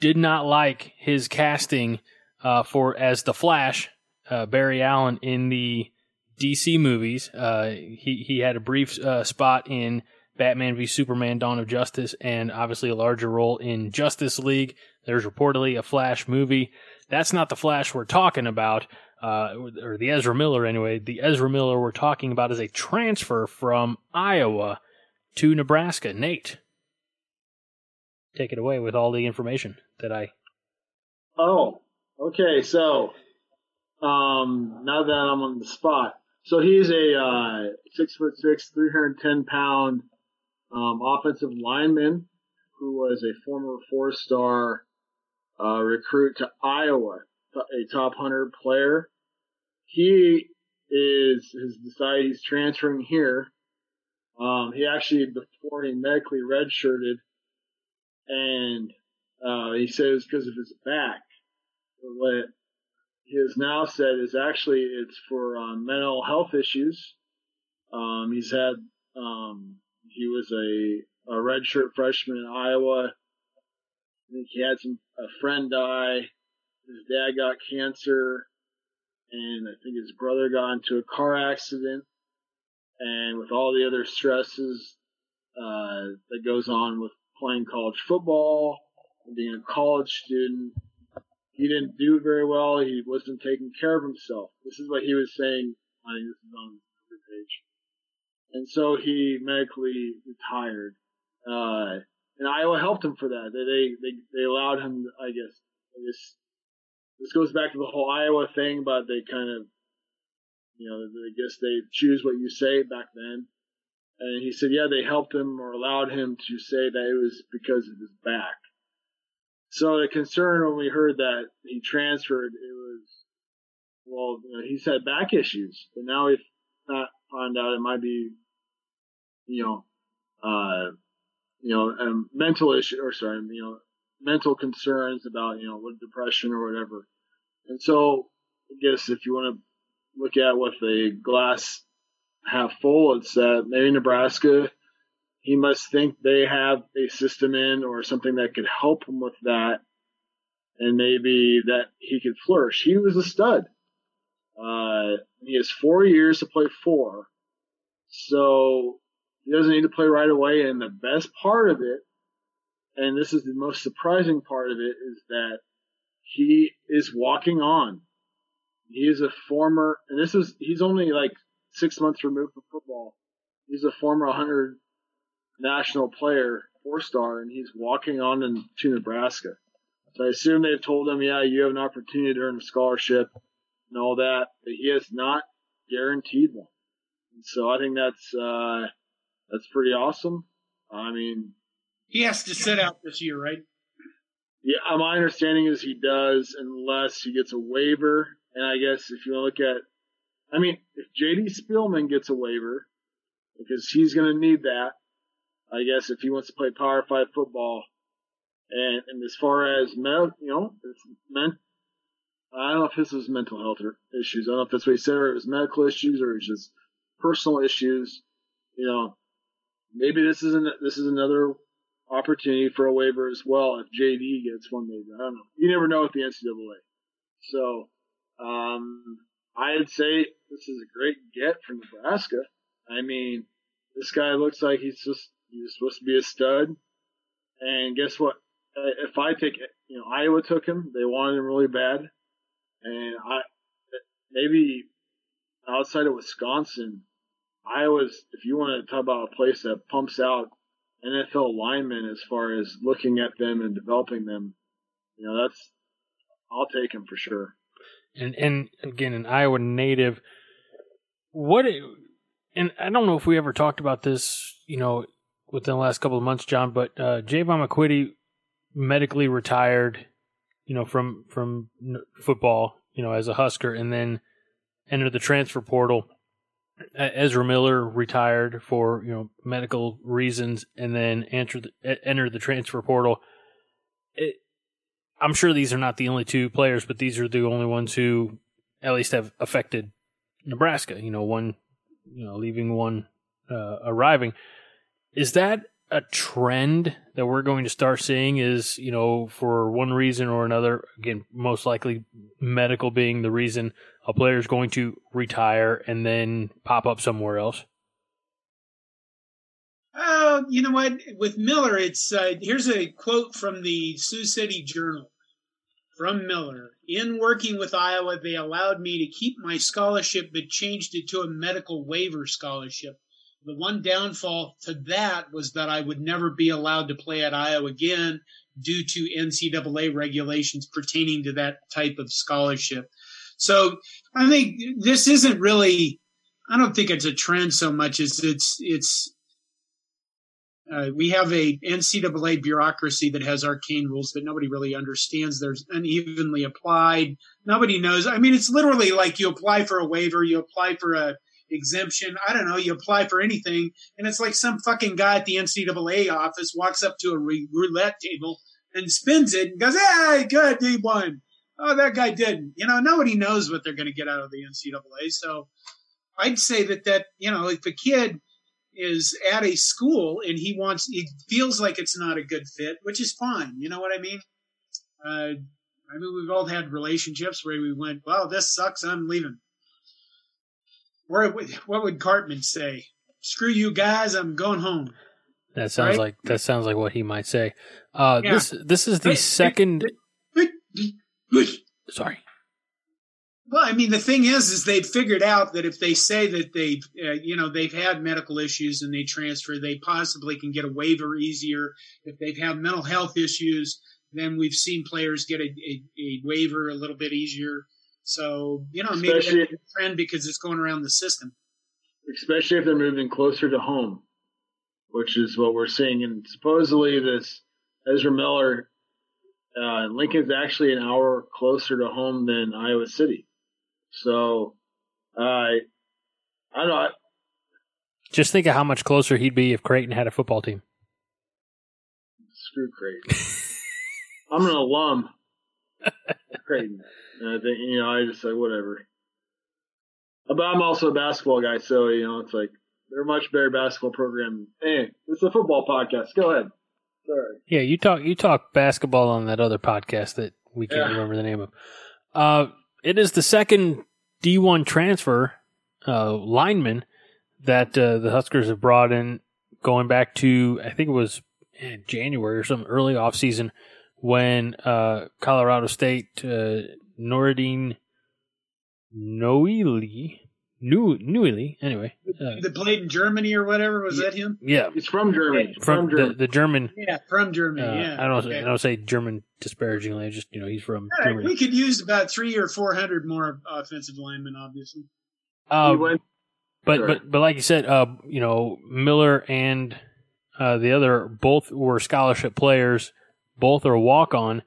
did not like his casting uh, for as the Flash, uh, Barry Allen in the DC movies. Uh, he he had a brief uh, spot in Batman v Superman: Dawn of Justice, and obviously a larger role in Justice League. There's reportedly a Flash movie. That's not the Flash we're talking about uh, or the Ezra Miller anyway. The Ezra Miller we're talking about is a transfer from Iowa to Nebraska. Nate, take it away with all the information that I. Oh, okay. So, um, now that I'm on the spot, so he's a uh, six foot six, three hundred ten pound um, offensive lineman who was a former four star uh, recruit to Iowa, a top hundred player. He is has decided he's transferring here. Um, he actually before he medically redshirted, and uh, he says because of his back. What he has now said is actually it's for um, mental health issues. Um, he's had um, he was a, a redshirt freshman in Iowa. I think he had some a friend die. His dad got cancer, and I think his brother got into a car accident. And with all the other stresses uh, that goes on with playing college football being a college student, he didn't do very well. He wasn't taking care of himself. This is what he was saying. I think this is on the page. And so he medically retired. Uh, and Iowa helped him for that. They, they, they, they allowed him, I guess, I guess, this goes back to the whole Iowa thing, but they kind of, you know, I guess they choose what you say back then. And he said, yeah, they helped him or allowed him to say that it was because of his back. So the concern when we heard that he transferred, it was, well, you know, he's had back issues, but now we've found out it might be, you know, uh, you know, mental issue or sorry, you know, mental concerns about, you know, what depression or whatever. And so I guess if you want to look at with a glass half full, it's that maybe Nebraska he must think they have a system in or something that could help him with that, and maybe that he could flourish. He was a stud. Uh, he has four years to play four, so he doesn't need to play right away. And the best part of it, and this is the most surprising part of it, is that he is walking on. He is a former, and this is he's only like six months removed from football. He's a former 100 national player, four star, and he's walking on in, to Nebraska. So I assume they've told him, yeah, you have an opportunity to earn a scholarship and all that, but he has not guaranteed one. And so I think that's uh, that's pretty awesome. I mean, he has to sit out this year, right? Yeah, my understanding is he does, unless he gets a waiver. And I guess if you look at, I mean, if JD Spielman gets a waiver, because he's going to need that, I guess if he wants to play Power Five football, and and as far as med, you know, it's meant. I don't know if this is mental health issues. I don't know if that's what he said, or it was medical issues, or it's just personal issues. You know, maybe this isn't this is another opportunity for a waiver as well if JD gets one. Maybe I don't know. You never know with the NCAA. So um, I'd say this is a great get for Nebraska. I mean, this guy looks like he's just he was supposed to be a stud. And guess what? Uh, if I take, you know, Iowa took him. They wanted him really bad. And I, maybe outside of Wisconsin, Iowa's, if you want to talk about a place that pumps out NFL linemen as far as looking at them and developing them, you know, that's, I'll take him for sure. And, and again, an Iowa native, what, and I don't know if we ever talked about this, you know, within the last couple of months, John. But uh, Jaevon McQuitty medically retired, you know, from from football, you know, as a Husker, and then entered the transfer portal. Ezra Miller retired for you know medical reasons, and then entered the, entered the transfer portal. It, I'm sure these are not the only two players, but these are the only ones who at least have affected Nebraska. You know, one you know leaving, one uh, arriving. Is that a trend that we're going to start seeing? Is, you know, for one reason or another, again, most likely medical being the reason a player is going to retire and then pop up somewhere else? Oh, you know what? With Miller, it's uh, here's a quote from the Sioux City Journal from Miller. In working with Iowa, they allowed me to keep my scholarship, but changed it to a medical waiver scholarship. The one downfall to that was that I would never be allowed to play at Iowa again due to NCAA regulations pertaining to that type of scholarship. So I think this isn't really, I don't think it's a trend so much as it's, it's, uh, we have a NCAA bureaucracy that has arcane rules that nobody really understands. They're unevenly applied. Nobody knows. I mean, it's literally like you apply for a waiver, you apply for a exemption. I don't know. You apply for anything, and it's like some fucking guy at the NCAA office walks up to a roulette table and spins it and goes, "Hey, good, he won." Oh, that guy didn't. You know, nobody knows what they're going to get out of the NCAA. So, I'd say that that you know, if a kid is at a school and he wants, he feels like it's not a good fit, which is fine. You know what I mean? Uh, I mean, we've all had relationships where we went, well, this sucks. I'm leaving. Or what would Cartman say? Screw you guys. I'm going home. That sounds Right? like that sounds like what he might say. Uh, Yeah. This this is the second. Sorry. Well, I mean, the thing is, is they've figured out that if they say that they've, uh, you know, they've had medical issues and they transfer, they possibly can get a waiver easier. If they've had mental health issues, then we've seen players get a, a, a waiver a little bit easier. So, you know, maybe Especially- that's a trend because it's going around the system. especially if they're moving closer to home, which is what we're seeing. And supposedly, this Ezra Miller, uh, Lincoln's actually an hour closer to home than Iowa City. So, uh, I don't know. Just think of how much closer he'd be if Creighton had a football team. Screw Creighton. I'm an alum. Creighton. And I think, you know, I just like, whatever. But I'm also a basketball guy, so, you know, it's like, they're a much better basketball program. Hey, it's a football podcast. Go ahead. Sorry. Yeah, you talk you talk basketball on that other podcast that we can't Yeah. remember the name of. Uh, it is the second D one transfer uh, lineman that uh, the Huskers have brought in, going back to I think it was eh, January or some early off season when uh, Colorado State Nouredin Nouili New Newly anyway. Uh, That played in Germany or whatever. Was that him? yeah, It's from Germany. from From the, Germany. the German. Yeah, from Germany. Uh, yeah. I don't. Okay. I don't say German disparagingly. I just you know, he's from All right, Germany. we could use about three or four hundred more offensive linemen, obviously. Uh, he went, but Sure. but but like you said, uh, you know, Miller and uh, the other both were scholarship players. Both are walk on,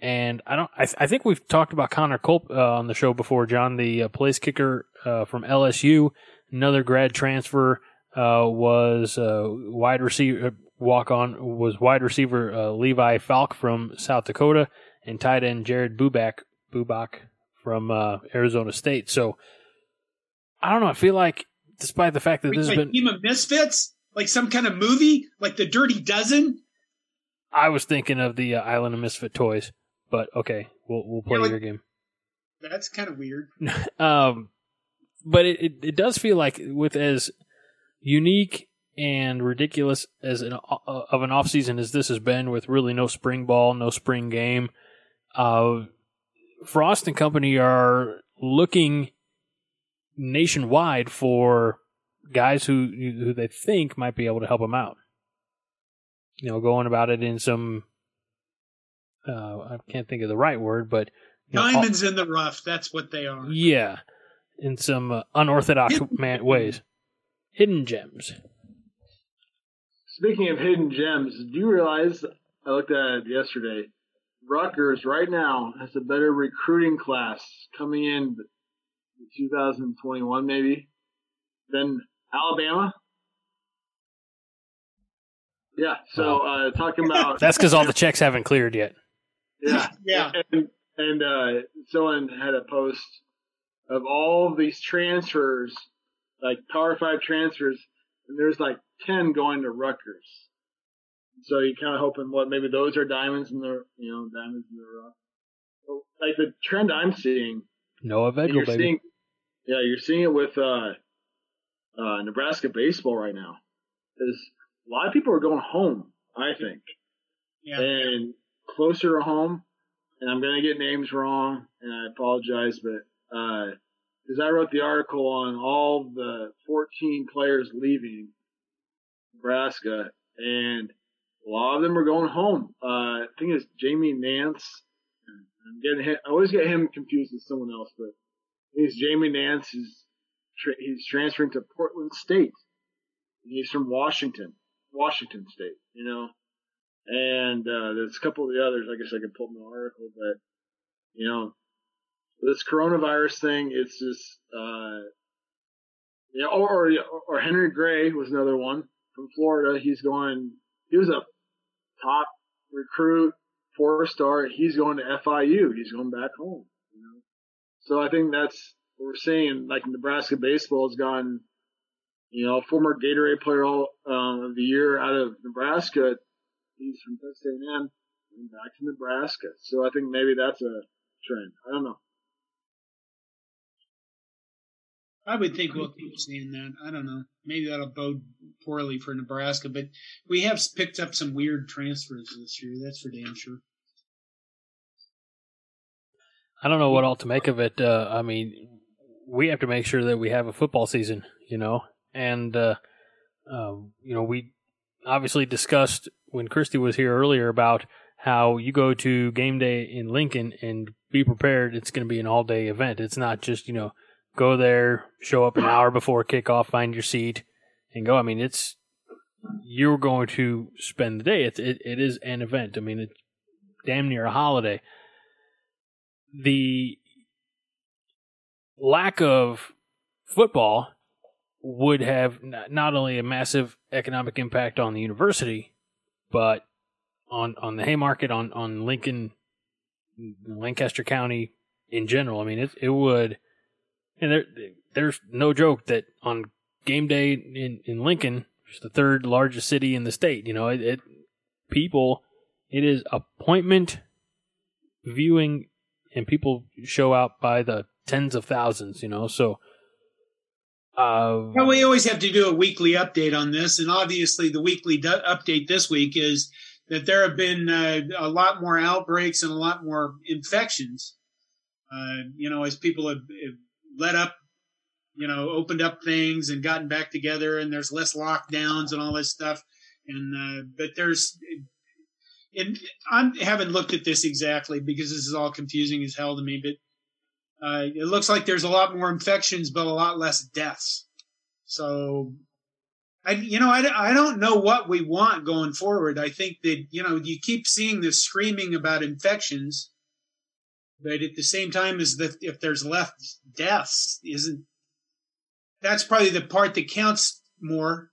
and I don't. I, th- I think we've talked about Connor Culp uh, on the show before. John, the uh, place kicker uh, from LSU, another grad transfer, uh, was uh, wide receiver walk on was wide receiver uh, Levi Falk from South Dakota, and tight end Jared Bubak Bubak from uh, Arizona State. So I don't know. I feel like, despite the fact that this has been, Team of Misfits, like some kind of movie, like the Dirty Dozen. I was thinking of the uh, Island of Misfit Toys. But okay, we'll we'll play Yeah, like- your game. That's kind of weird. Um, but it, it it does feel like with as unique and ridiculous as an uh, of an off season as this has been, with really no spring ball, no spring game, uh, Frost and Company are looking nationwide for guys who who they think might be able to help them out. You know, going about it in some uh, I can't think of the right word, but you know, Diamonds in the rough. That's what they are. yeah, in some uh, unorthodox man- ways. Hidden gems. Speaking of hidden gems, do you realize I looked at it yesterday? Rutgers right now has a better recruiting class coming in 2021 maybe than Alabama. Yeah, so uh, talking about That's because all the checks haven't cleared yet. Yeah Yeah. and, and uh, someone had a post of all of these transfers, like Power Five transfers, and there's like ten going to Rutgers. So you're kind of hoping what maybe those are diamonds in the you know diamonds in the rough. So, like the trend I'm seeing, Noah and Vedral, you're baby. seeing, yeah, you're seeing it with uh, uh, Nebraska baseball right now. Is a lot of people are going home. I think Yeah. and closer to home. And I'm gonna get names wrong, and I apologize, but because I wrote the article on all the 14 players leaving Nebraska, and a lot of them are going home. Uh, I think it's Jamie Nance. I'm getting him, I always get him confused with someone else, but he's Jamie Nance. He's tra- he's transferring to Portland State. He's from Washington, Washington State. You know, and uh, there's a couple of the others. I guess I could pull up an article, but you know, this coronavirus thing, it's just, uh, yeah, or, or or Henry Gray was another one from Florida. He's going. He was a top recruit, four star. He's going to FIU. He's going back home. You know, so I think that's what we're seeing. Like Nebraska baseball has gone you know, former Gatorade Player all, um, of the Year out of Nebraska. He's from Texas A&M and back to Nebraska. So I think maybe that's a trend. I don't know. I would think we'll keep seeing that. I don't know. Maybe that'll bode poorly for Nebraska, but we have picked up some weird transfers this year. That's for damn sure. I don't know what all to make of it. Uh, I mean, we have to make sure that we have a football season, you know, and uh, uh, you know we obviously discussed when Christy was here earlier about how you go to game day in Lincoln and be prepared. It's going to be an all day event. It's not just you know go there, show up an hour before kickoff, find your seat, and go. I mean, it's you're going to spend the day. It's it, it is an event. I mean, it's damn near a holiday. The lack of football would have not only a massive economic impact on the university, but on on the Haymarket, on on Lincoln, Lancaster County in general. I mean, it it would, and there there's no joke that on game day in in Lincoln, which is the third largest city in the state, you know, it, it people, it is appointment viewing, and people show out by the tens of thousands, you know, so. Uh, well, we always have to do a weekly update on this, and obviously, the weekly update this week is that there have been uh, a lot more outbreaks and a lot more infections. Uh, you know, as people have, have, let up, you know, opened up things and gotten back together, and there's less lockdowns and all this stuff. And uh, but there's, and I haven't looked at this exactly because this is all confusing as hell to me. But uh, it looks like there's a lot more infections, but a lot less deaths. So, I, you know, I, I don't know what we want going forward. I think that, you know, you keep seeing this screaming about infections, but at the same time as that if there's less deaths, isn't, that's probably the part that counts more.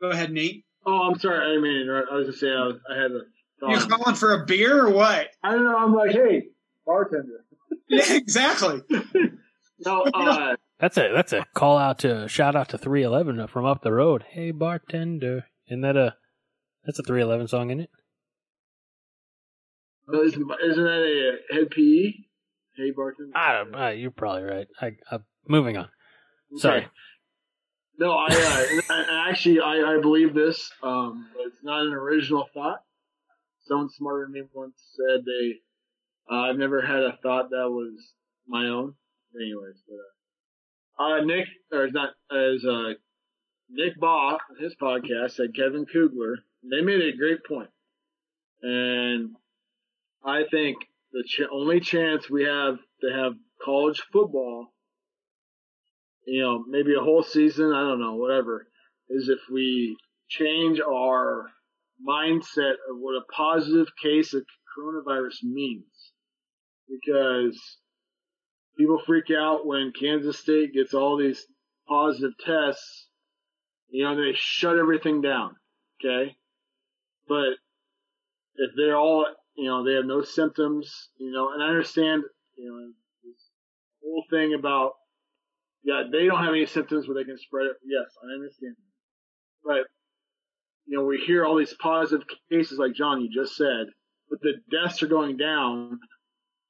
Go ahead, Nate. Oh, I'm sorry. I didn't mean to interrupt. I was just saying I, was, I had a thought. You calling for a beer or what? I don't know. I'm like, hey, bartender. Yeah, exactly. no, uh, that's a that's a call out to shout out to 311 from up the road. Hey bartender, isn't that a that's a 311 song, isn't it? Oh, isn't, isn't that a Hed PE? Hey bartender. I don't. Uh, you're probably right. I, I moving on. Sorry. Okay. No, I, uh, I actually I, I believe this, um, but it's not an original thought. Someone smarter than me once said they uh, I've never had a thought that was my own. Anyways, but, uh, uh, Nick, or not, as, uh, Nick Bahe, his podcast, said Kevin Kugler, they made a great point. And I think the ch- only chance we have to have college football, you know, maybe a whole season, I don't know, whatever, is if we change our mindset of what a positive case of coronavirus means because people freak out when Kansas State gets all these positive tests. You know, they shut everything down. Okay. But if they're all, you know, they have no symptoms, you know, and I understand, you know, this whole thing about, yeah, they don't have any symptoms where they can spread it. Yes, I understand. But, you know, we hear all these positive cases like John, you just said, but the deaths are going down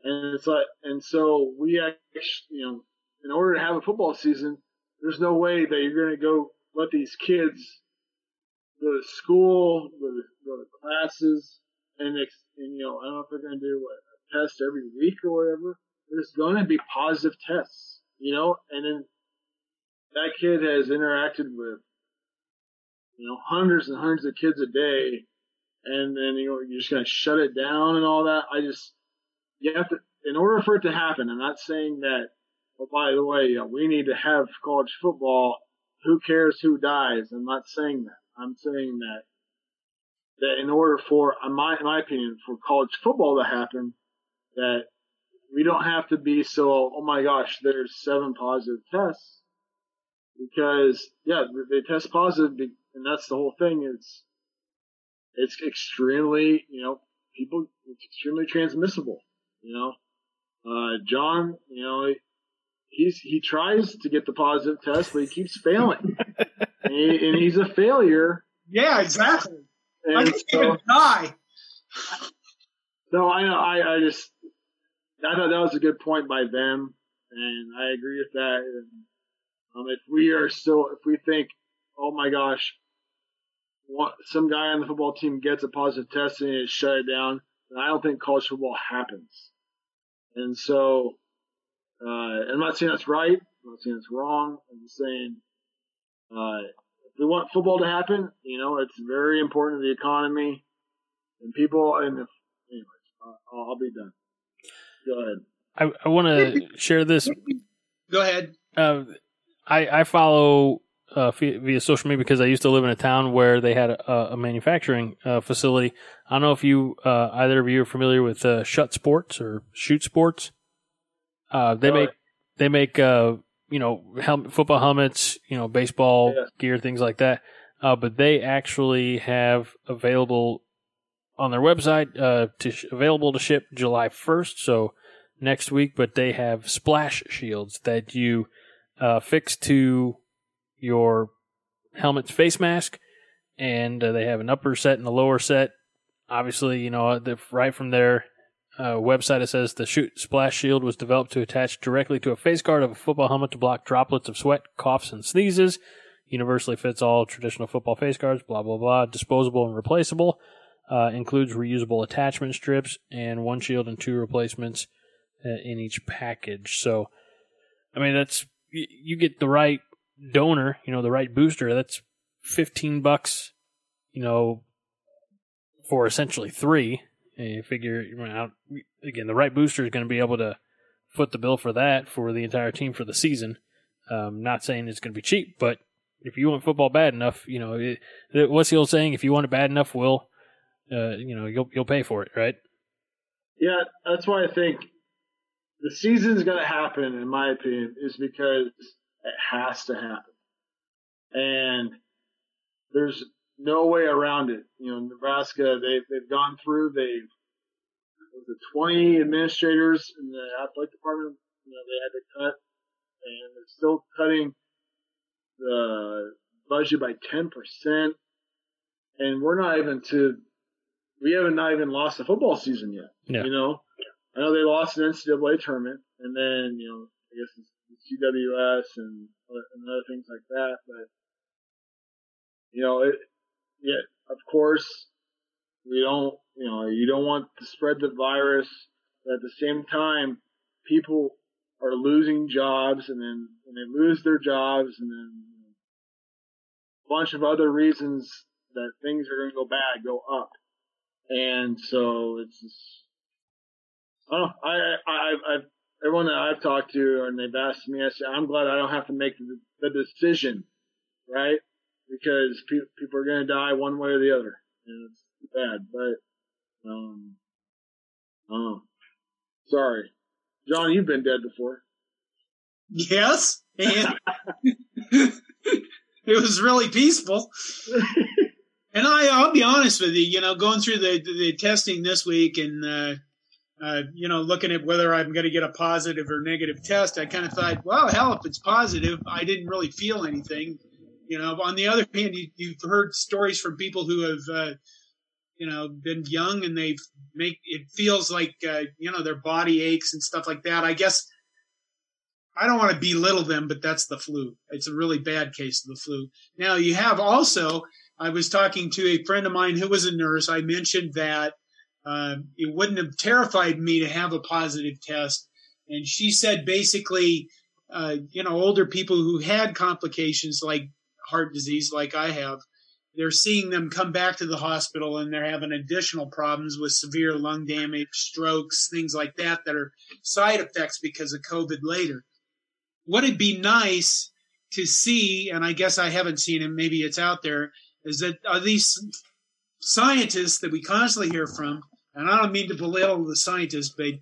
and it's like, and so we actually, you know, in order to have a football season, there's no way that you're going to go let these kids go to school, go to, go to classes, and, and you know, I don't know if they're going to do what, a test every week or whatever. There's going to be positive tests, you know, and then that kid has interacted with, you know, hundreds and hundreds of kids a day, and then you know you're just going to shut it down and all that. I just you have to, in order for it to happen, I'm not saying that, oh, by the way, know, we need to have college football. Who cares who dies? I'm not saying that. I'm saying that, that in order for, in my, in my opinion, for college football to happen, that we don't have to be so, oh my gosh, there's seven positive tests. Because, yeah, they test positive, and that's the whole thing. It's, it's extremely, you know, people, it's extremely transmissible. You know, uh, John, you know, he's he tries to get the positive test, but he keeps failing, and, he, and, he's a failure. Yeah, exactly. And I can't so, even die. So I know I, I just I thought that was a good point by them, and I agree with that. And, um, if we are still, if we think, oh my gosh, what, some guy on the football team gets a positive test and it shut it down, then I don't think college football happens. And so, uh, I'm not saying that's right. I'm not saying it's wrong. I'm just saying, uh, if we want football to happen, you know, it's very important to the economy and people. And if, anyways, uh, I'll, I'll be done. Go ahead. I, I want to share this. Go ahead. Uh, I, I follow uh, via social media because I used to live in a town where they had a, a manufacturing uh, facility. I don't know if you uh, either of you are familiar with uh, Schutt Sports or Shoot Sports. Uh, they make they make uh, you know helmet, football helmets, you know baseball yeah. gear, things like that. but they actually have available on their website to sh- available to ship July first. So next week, but they have splash shields that you fix to your helmet's face mask, and uh, they have an upper set and a lower set. Obviously, you know, the, right from their uh, website, it says the shoot splash shield was developed to attach directly to a face guard of a football helmet to block droplets of sweat, coughs, and sneezes. Universally fits all traditional football face guards, blah, blah, blah. Disposable and replaceable. Uh, includes reusable attachment strips and one shield and two replacements uh, in each package. So, I mean, that's, you, you get the right donor, you know, the right booster, that's 15 bucks, you know, for essentially three. And you figure out, again, the right booster is going to be able to foot the bill for that for the entire team for the season. Um, not saying it's going to be cheap, but if you want football bad enough, you know, it, it, what's the old saying? If you want it bad enough, will, uh, you know, you'll you'll pay for it, right? Yeah, that's why I think the season's going to happen, in my opinion, is because it has to happen. And there's no way around it. You know, Nebraska, they've, they've gone through, they've, the 20 administrators in the athletic department, you know, they had to cut, and they're still cutting the budget by 10%. And we're not even to, we haven't not even lost the football season yet. Yeah. You know, I know they lost an NCAA tournament, and then, you know, I guess it's CWS and, and other things like that. But you know, it, yeah, of course, we don't, you know, you don't want to spread the virus. But at the same time, people are losing jobs, and then when they lose their jobs, and then you know, a bunch of other reasons that things are going to go bad go up. And so it's just, I don't know. I, I, I've, everyone that I've talked to and they've asked me, I said, I'm glad I don't have to make the, the decision, right? Because pe- people are going to die one way or the other. And it's bad, but, um, um, sorry. John, you've been dead before. Yes. And it was really peaceful. and I, I'll be honest with you, you know, going through the, the testing this week and, uh, uh, you know, looking at whether I'm going to get a positive or negative test, I kind of thought, well, hell, if it's positive, I didn't really feel anything. You know, on the other hand, you, have heard stories from people who have, uh, you know, been young and they've make it feels like, uh, you know, their body aches and stuff like that. I guess I don't want to belittle them, but that's the flu. It's a really bad case of the flu. Now you have also, I was talking to a friend of mine who was a nurse. I mentioned that uh, it wouldn't have terrified me to have a positive test. And she said basically, uh, you know, older people who had complications like heart disease, like I have, they're seeing them come back to the hospital and they're having additional problems with severe lung damage, strokes, things like that, that are side effects because of COVID later. Would it be nice to see, and I guess I haven't seen it, maybe it's out there, is that are these scientists that we constantly hear from and I don't mean to belittle the scientists, but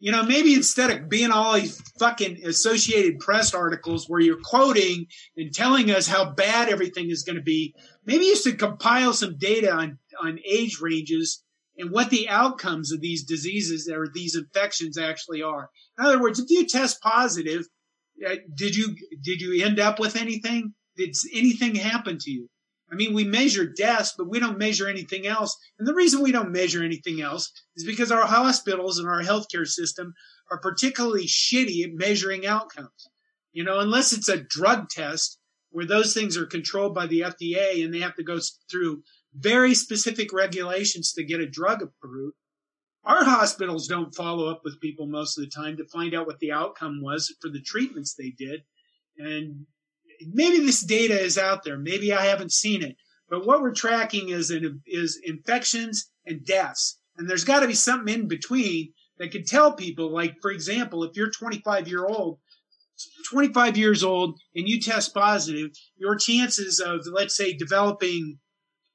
you know, maybe instead of being all these fucking Associated Press articles where you're quoting and telling us how bad everything is going to be, maybe you should compile some data on, on age ranges and what the outcomes of these diseases or these infections actually are. In other words, if you test positive Uh, did you did you end up with anything? Did anything happen to you? I mean, we measure deaths, but we don't measure anything else. And the reason we don't measure anything else is because our hospitals and our healthcare system are particularly shitty at measuring outcomes. You know, unless it's a drug test where those things are controlled by the FDA and they have to go through very specific regulations to get a drug approved. Our hospitals don't follow up with people most of the time to find out what the outcome was for the treatments they did. And maybe this data is out there. Maybe I haven't seen it. But what we're tracking is, is infections and deaths. And there's got to be something in between that could tell people, like, for example, if you're 25 year old, 25 years old and you test positive, your chances of, let's say, developing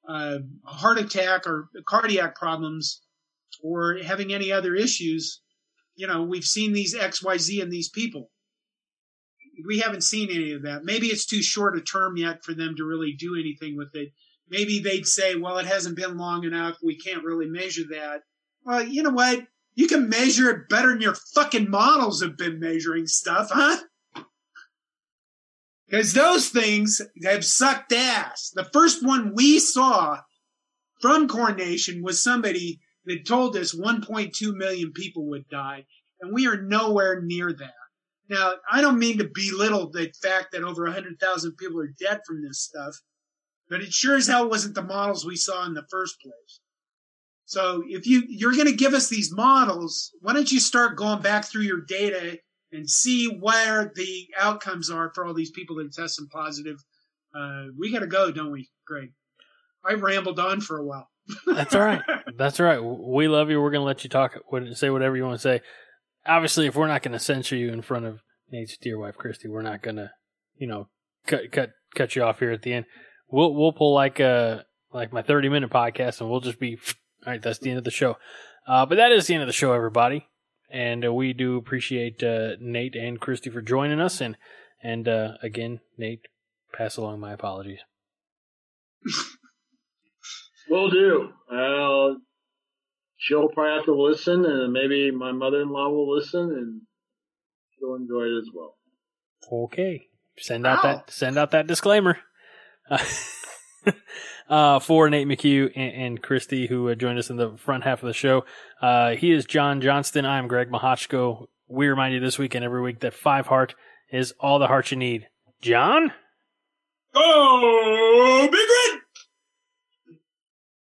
uh, a heart attack or cardiac problems or having any other issues, you know, we've seen these XYZ in these people. We haven't seen any of that. Maybe it's too short a term yet for them to really do anything with it. Maybe they'd say, well, it hasn't been long enough. We can't really measure that. Well, you know what? You can measure it better than your fucking models have been measuring stuff, huh? Because those things have sucked ass. The first one we saw from Coronation was somebody that told us 1.2 million people would die, and we are nowhere near that. Now, I don't mean to belittle the fact that over 100,000 people are dead from this stuff, but it sure as hell wasn't the models we saw in the first place. So if you, you're going to give us these models, why don't you start going back through your data and see where the outcomes are for all these people that test them positive? Uh, we got to go, don't we, Greg? I rambled on for a while. That's all right. That's all right. We love you. We're going to let you talk, say whatever you want to say. Obviously, if we're not going to censor you in front of Nate's dear wife, Christy, we're not going to, you know, cut cut cut you off here at the end. We'll we'll pull like a like my thirty minute podcast, and we'll just be all right, that's the end of the show. Uh, but that is the end of the show, everybody. And uh, we do appreciate uh, Nate and Christy for joining us. And and uh, again, Nate, pass along my apologies. Will do. Uh, she'll probably have to listen, and maybe my mother-in-law will listen, and she'll enjoy it as well. Okay, send out wow. that send out that disclaimer. uh, for Nate McHugh and, and Christy, who uh, joined us in the front half of the show. Uh, he is Jon Johnston. I'm Greg Mahochko. We remind you this week and every week that five heart is all the heart you need. John? Oh, Big Red!